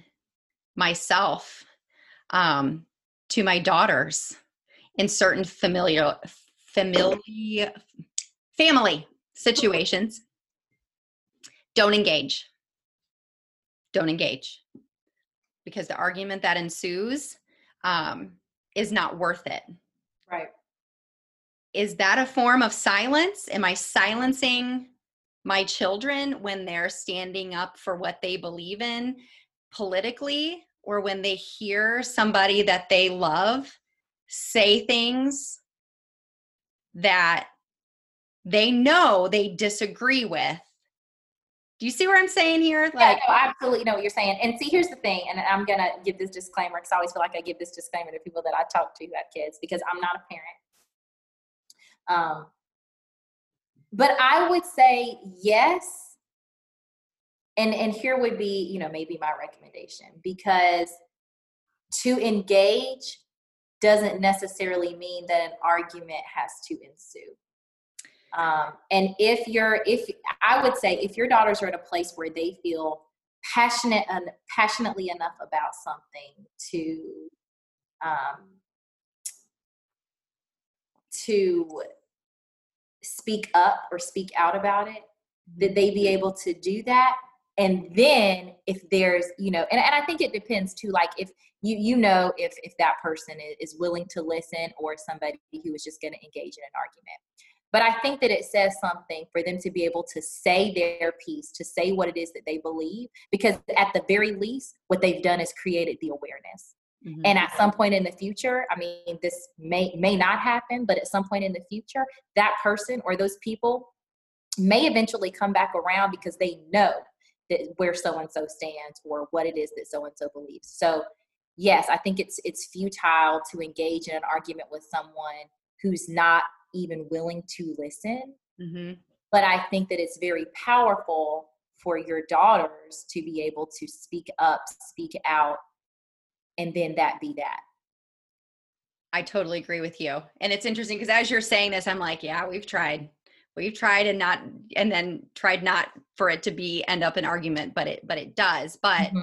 myself um, to my daughters in certain familiar family family situations don't engage. Don't engage. Because the argument that ensues um, is not worth it. Right. Is that a form of silence? Am i silencing my children when they're standing up for what they believe in politically or when they hear somebody that they love say things that they know they disagree with do you see what I'm saying here? Like, yeah, no, I absolutely know what you're saying. And see, here's the thing, and I'm gonna give this disclaimer because I always feel like I give this disclaimer to people that I talk to who have kids because I'm not a parent. Um, but I would say yes. And and here would be, you know, maybe my recommendation because to engage doesn't necessarily mean that an argument has to ensue. Um, and if you're, if I would say, if your daughters are at a place where they feel passionate and passionately enough about something to, um, to speak up or speak out about it, mm-hmm. that they be mm-hmm. able to do that. And then if there's, you know, and, and I think it depends too, like if you you know if if that person is willing to listen or somebody who is just going to engage in an argument. But I think that it says something for them to be able to say their piece, to say what it is that they believe, because at the very least, what they've done is created the awareness. Mm-hmm. And at some point in the future, I mean, this may may not happen, but at some point in the future, that person or those people may eventually come back around because they know that where so and so stands or what it is that so and so believes. So, yes, I think it's it's futile to engage in an argument with someone who's not even willing to listen. Mm-hmm. But I think that it's very powerful for your daughters to be able to speak up, speak out, and then that be that. I totally agree with you. And it's interesting because as you're saying this, I'm like, yeah, we've tried. We've tried and not and then tried not for it to be end up an argument, but it but it does. But mm-hmm.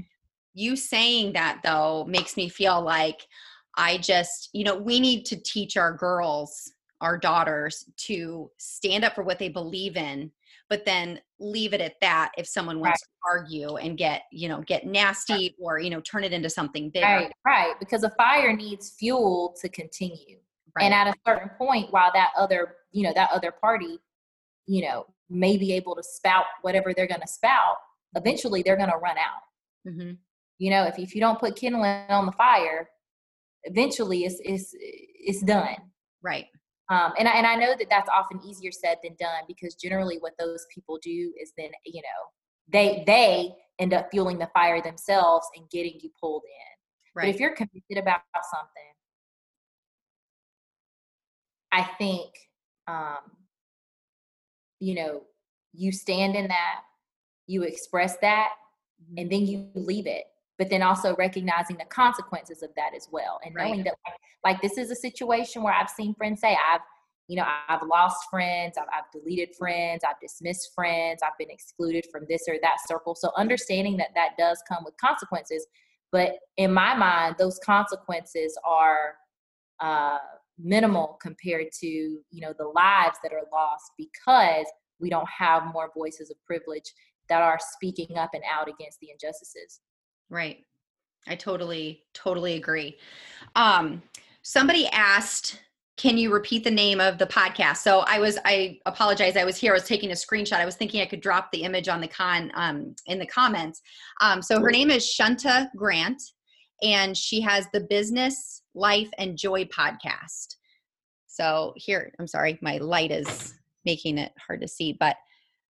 you saying that though makes me feel like I just, you know, we need to teach our girls, our daughters to stand up for what they believe in but then leave it at that if someone wants right. to argue and get you know get nasty right. or you know turn it into something bigger right right because a fire needs fuel to continue right. and at a certain point while that other you know that other party you know may be able to spout whatever they're going to spout eventually they're going to run out mm-hmm. you know if, if you don't put kindling on the fire eventually it's it's it's done right um, and, I, and I know that that's often easier said than done because generally what those people do is then, you know, they they end up fueling the fire themselves and getting you pulled in. Right. But if you're convicted about something, I think, um, you know, you stand in that, you express that, mm-hmm. and then you leave it but then also recognizing the consequences of that as well and knowing right. that like, like, this is a situation where i've seen friends say i've you know i've lost friends I've, I've deleted friends i've dismissed friends i've been excluded from this or that circle so understanding that that does come with consequences but in my mind those consequences are uh, minimal compared to you know the lives that are lost because we don't have more voices of privilege that are speaking up and out against the injustices Right. I totally, totally agree. Um, somebody asked, can you repeat the name of the podcast? So I was, I apologize. I was here. I was taking a screenshot. I was thinking I could drop the image on the con um, in the comments. Um, so her name is Shunta Grant, and she has the Business Life and Joy podcast. So here, I'm sorry, my light is making it hard to see, but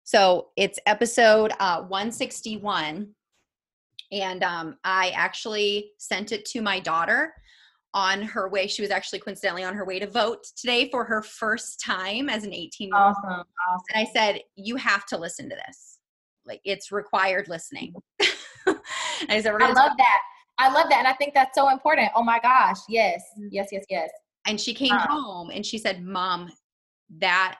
so it's episode uh, 161 And um, I actually sent it to my daughter on her way. She was actually coincidentally on her way to vote today for her first time as an 18 year old. Awesome. Awesome. And I said, You have to listen to this. Like it's required listening. I said, We're I love that. I love that. And I think that's so important. Oh my gosh. Yes. Mm-hmm. Yes, yes, yes. and she came Uh. home and she said mom that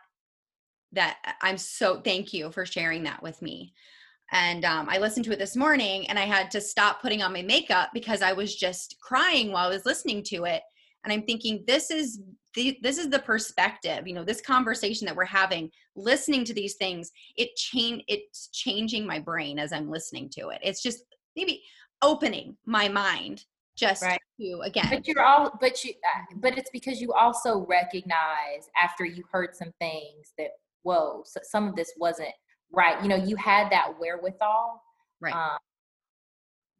that i'm so thank you for sharing that with me and um, i listened to it this morning and i had to stop putting on my makeup because i was just crying while i was listening to it and i'm thinking this is the, this is the perspective you know this conversation that we're having listening to these things it change it's changing my brain as i'm listening to it it's just maybe opening my mind just Right. to again But you're all, but you, uh, but it's because you also recognize after you heard some things that, whoa, so some of this wasn't right. You know, you had that wherewithal. Right. Um,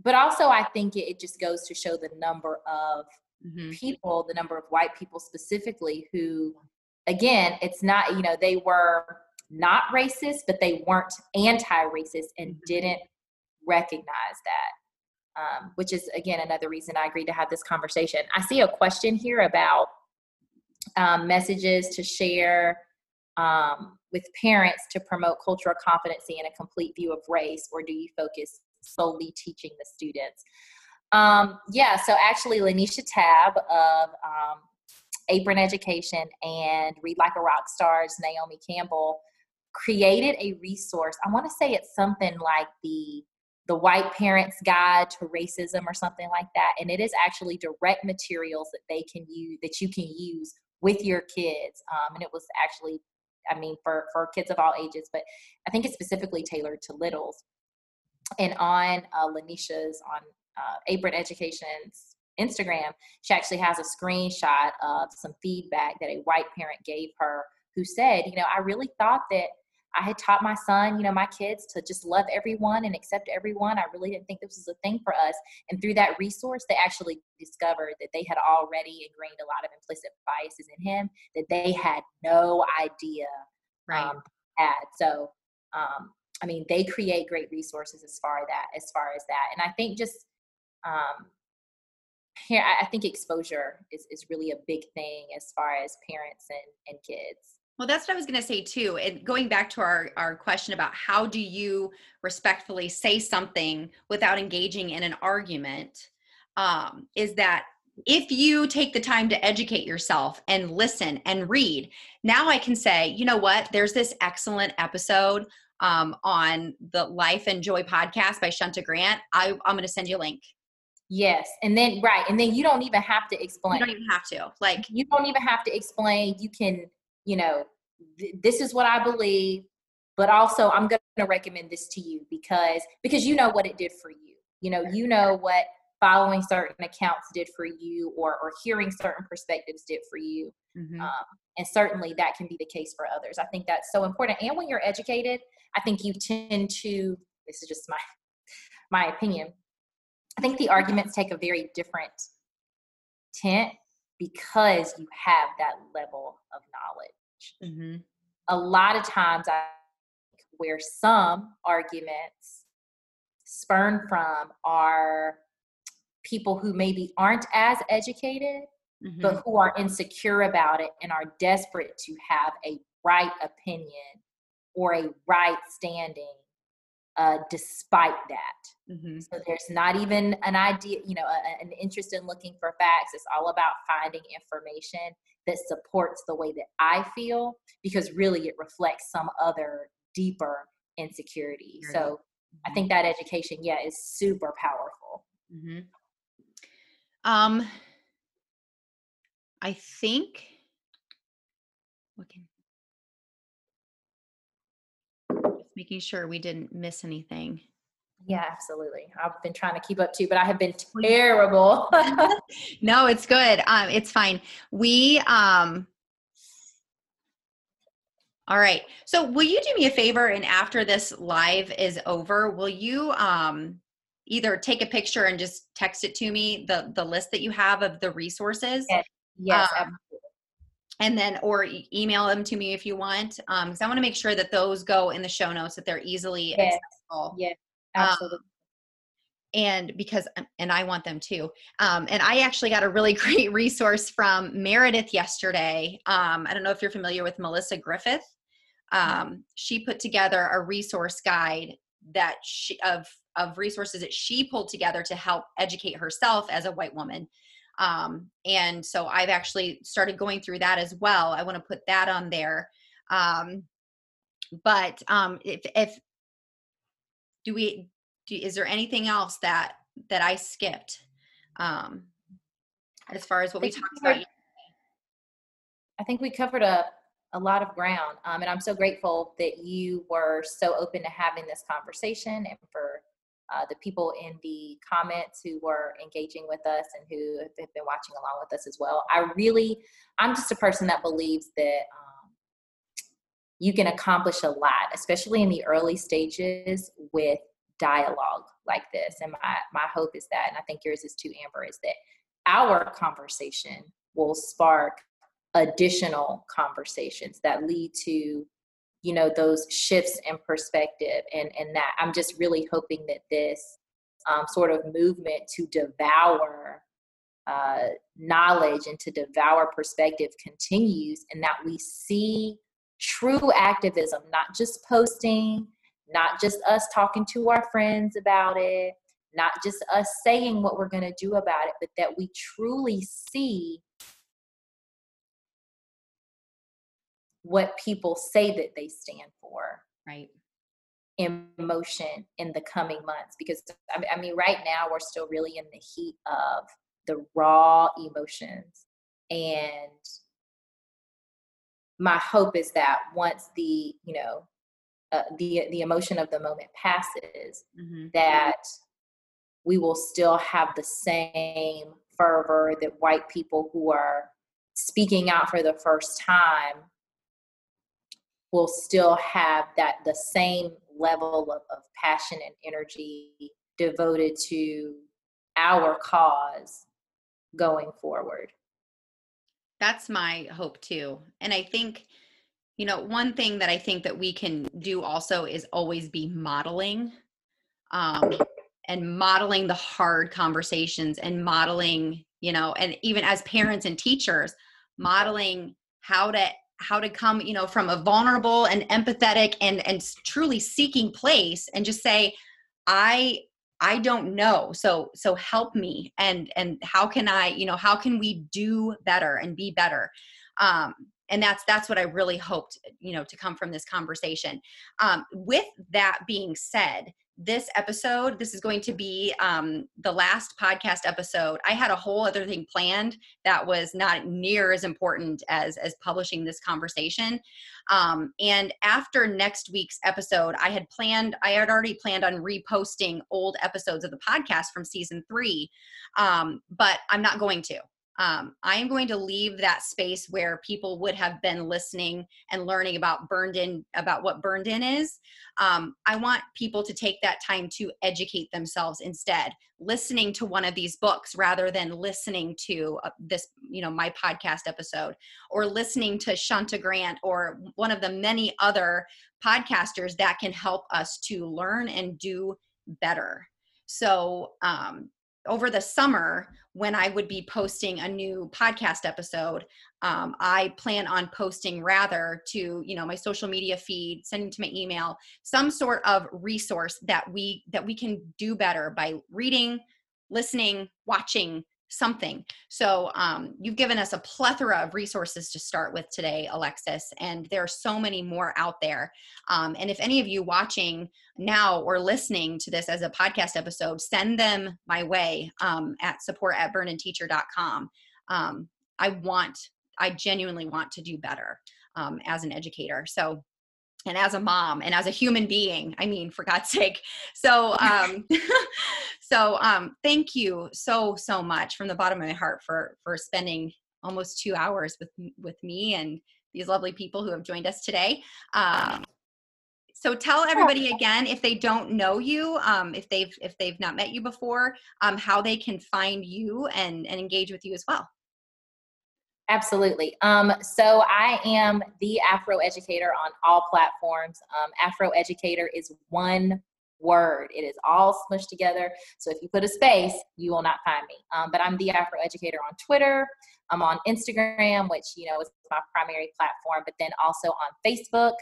but also, I think it, it just goes to show the number of Mhm. people, the number of white people specifically, who, again, it's not, you know, they were not racist, but they weren't anti racist and Mhm. didn't recognize that. Um, which is, again, another reason I agreed to have this conversation. I see a question here about um, messages to share um, with parents to promote cultural competency and a complete view of race, or do you focus solely teaching the students? Um, yeah, so actually, Lanesha Tabb of um, Apron Education and Read Like a Rock Star's Naomi Campbell created a resource. I want to say it's something like the the White Parents Guide to Racism or something like that, and it is actually direct materials that they can use that you can use with your kids. Um, and it was actually, I mean, for for kids of all ages, but I think it's specifically tailored to littles. And on uh, Lanesha's on uh, Apron Education's Instagram, she actually has a screenshot of some feedback that a white parent gave her who said, you know, I really thought that I had taught my son, you know, my kids to just love everyone and accept everyone. I really didn't think this was a thing for us. And through that resource, they actually discovered that they had already ingrained a lot of implicit biases in him that they had no idea right um, had. So, um, I mean, they create great resources as far that as far as that, and I think just um, here, I I think exposure is is really a big thing as far as parents and and kids. Well, that's what I was going to say too. And going back to our, our question about how do you respectfully say something without engaging in an argument, um, is that if you take the time to educate yourself and listen and read, now I can say, you know what, there's this excellent episode um, on the Life and Joy podcast by Shunta Grant. I, I'm going to send you a link. Yes, and then right, and then you don't even have to explain. You don't even have to. Like, you don't even have to explain. You can, you know, th- this is what I believe, but also I'm going to recommend this to you because because you know what it did for you. You know, you know what following certain accounts did for you, or or hearing certain perspectives did for you. mhm. Um, and certainly that can be the case for others. I think that's so important. And when you're educated, I think you tend to. This is just my my opinion. I think the arguments take a very different tint because you have that level of knowledge. Mhm. A lot of times, I where some arguments spurn from are people who maybe aren't as educated Mhm. but who are insecure about it and are desperate to have a right opinion or a right standing uh, despite that. Mhm. So there's not even an idea, you know, a- an interest in looking for facts. It's all about finding information that supports the way that I feel because really it reflects some other deeper insecurity. So I think that education, yeah, is super powerful. hmm Um, I think. What can? Making sure we didn't miss anything. Yeah, absolutely. I've been trying to keep up too, but I have been terrible. No, it's good. Um, it's fine. We um. All right. So, will you do me a favor, and after this live is over, will you um either take a picture and just text it to me the the list that you have of the resources? Yes. yes, Um, and then or email them to me if you want um because i want to make sure that those go in the show notes that they're easily Yes. accessible Yes, um, absolutely. and because um, and i want them too um, and i actually got a really great resource from meredith yesterday um, i don't know if you're familiar with melissa griffith um, she put together a resource guide that she of of resources that she pulled together to help educate herself as a white woman um, and so i've actually started going through that as well i want to put that on there um, but um, if, if do we do, is there anything else that that I skipped um, as far as what we talked about? I think we covered a a lot of ground, um, and I'm so grateful that you were so open to having this conversation, and for uh, the people in the comments who were engaging with us and who have been watching along with us as well. I really, I'm just a person that believes that um, you can accomplish a lot, especially in the early stages, with dialogue like this. And my, my hope is that, and I think yours is too, Amber, is that our conversation will spark additional conversations that lead to you know those shifts in perspective and and that i'm just really hoping that this um, sort of movement to devour uh, knowledge and to devour perspective continues and that we see true activism not just posting not just us talking to our friends about it, not just us saying what we're going to do about it, but that we truly see what people say that they stand for. Right. In motion in the coming months. Because, I mean, right now we're still really in the heat of the raw emotions. And my hope is that once the, you know, uh, the the emotion of the moment passes mm-hmm. that we will still have the same fervor that white people who are speaking out for the first time will still have that the same level of, of passion and energy devoted to our cause going forward that's my hope too and i think you know one thing that i think that we can do also is always be modeling um, and modeling the hard conversations and modeling you know and even as parents and teachers modeling how to how to come you know from a vulnerable and empathetic and and truly seeking place and just say i i don't know. So so help me. And and how can i you know how can we do better and be better? Um and that's that's what i really hoped you know to come from this conversation. Um, with that being said this episode this is going to be um, the last podcast episode. I had a whole other thing planned that was not near as important as as publishing this conversation. Um, and after next week's episode i had planned i had already planned on reposting old episodes of the podcast from season three. Um, but i'm not going to um, I am going to leave that space where people would have been listening and learning about burned in, about what burned in is. Um, I want people to take that time to educate themselves instead, listening to one of these books rather than listening to uh, this, you know, my podcast episode or listening to Shunta Grant or one of the many other podcasters that can help us to learn and do better. So, um, over the summer when I would be posting a new podcast episode, um, I plan on posting rather to you know my social media feed, sending to my email, some sort of resource that we that we can do better by reading, listening, watching, something. So um, you've given us a plethora of resources to start with today, Alexis, and there are so many more out there. Um, and if any of you watching now or listening to this as a podcast episode, send them my way um, at support at burnedinteacher.com. Um, I want, I genuinely want to do better um, as an educator. So and as a mom and as a human being i mean for god's sake. So um so um thank you so so much from the bottom of my heart for for spending almost two hours with with me and these lovely people who have joined us today. Um so tell everybody again if they don't know you um, if they've if they've not met you before um, how they can find you and and engage with you as well Absolutely. Um, so I am the Afro Educator on all platforms. Um, Afro Educator is one word. It is all smushed together. So if you put a space, you will not find me. Um, but I'm the Afro Educator on Twitter. I'm on Instagram, which you know is my primary platform, but then also on Facebook.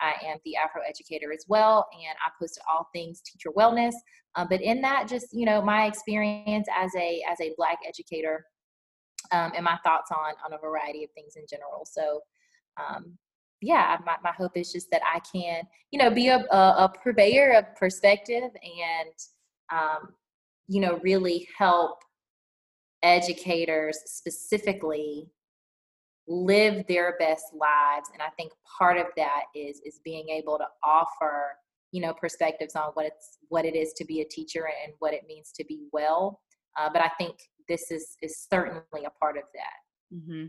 I am the Afro Educator as well, and I post all things teacher wellness. Uh, but in that, just you know, my experience as a as a Black educator, um, and my thoughts on on a variety of things in general. So. Um, yeah, my, my hope is just that I can, you know, be a, a, a purveyor of perspective and, um, you know, really help educators specifically live their best lives and i think part of that is is being able to offer you know perspectives on what it's what it is to be a teacher and what it means to be well uh, but i think this is is certainly a part of that mm-hmm.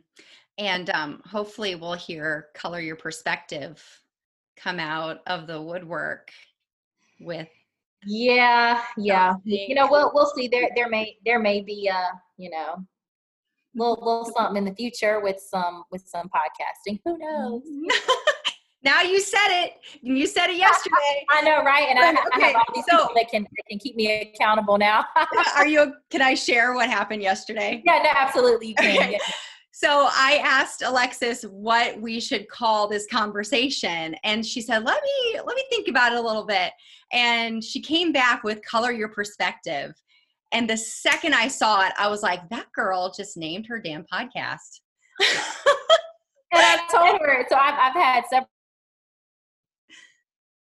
and um, hopefully we'll hear color your perspective come out of the woodwork with yeah, yeah. You know, we'll we'll see. There there may there may be uh, you know, little little something in the future with some with some podcasting. Who knows? now you said it. You said it yesterday. I know, right? And I, okay, I have all these so, people that can that can keep me accountable now. are you? Can I share what happened yesterday? Yeah, no, absolutely, you can. Okay. Yeah. So I asked Alexis what we should call this conversation and she said, "Let me let me think about it a little bit." And she came back with color your perspective. And the second I saw it, I was like, that girl just named her damn podcast. and I told her, so I've, I've had several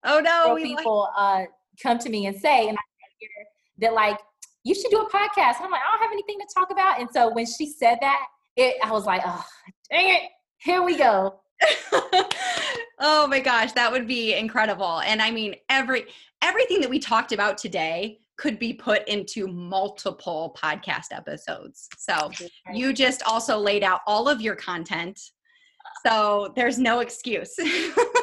oh no people like- uh, come to me and say, and I hear that like, you should do a podcast. And I'm like, I don't have anything to talk about. And so when she said that, it, I was like, oh, dang it, here we go. oh my gosh, that would be incredible. And I mean, every everything that we talked about today could be put into multiple podcast episodes. So you just also laid out all of your content. So there's no excuse.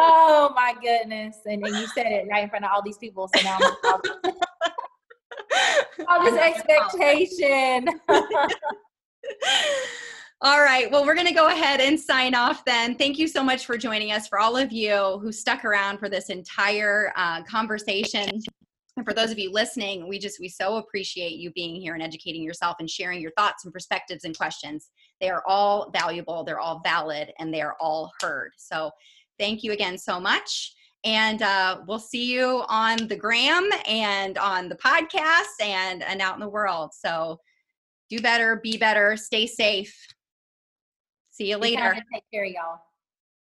oh my goodness. And, and you said it right in front of all these people. So now all this expectation. All right. Well, we're going to go ahead and sign off then. Thank you so much for joining us. For all of you who stuck around for this entire uh, conversation, and for those of you listening, we just, we so appreciate you being here and educating yourself and sharing your thoughts and perspectives and questions. They are all valuable, they're all valid, and they are all heard. So thank you again so much. And uh, we'll see you on the gram and on the podcast and, and out in the world. So do better, be better, stay safe. See you later. Take care, y'all.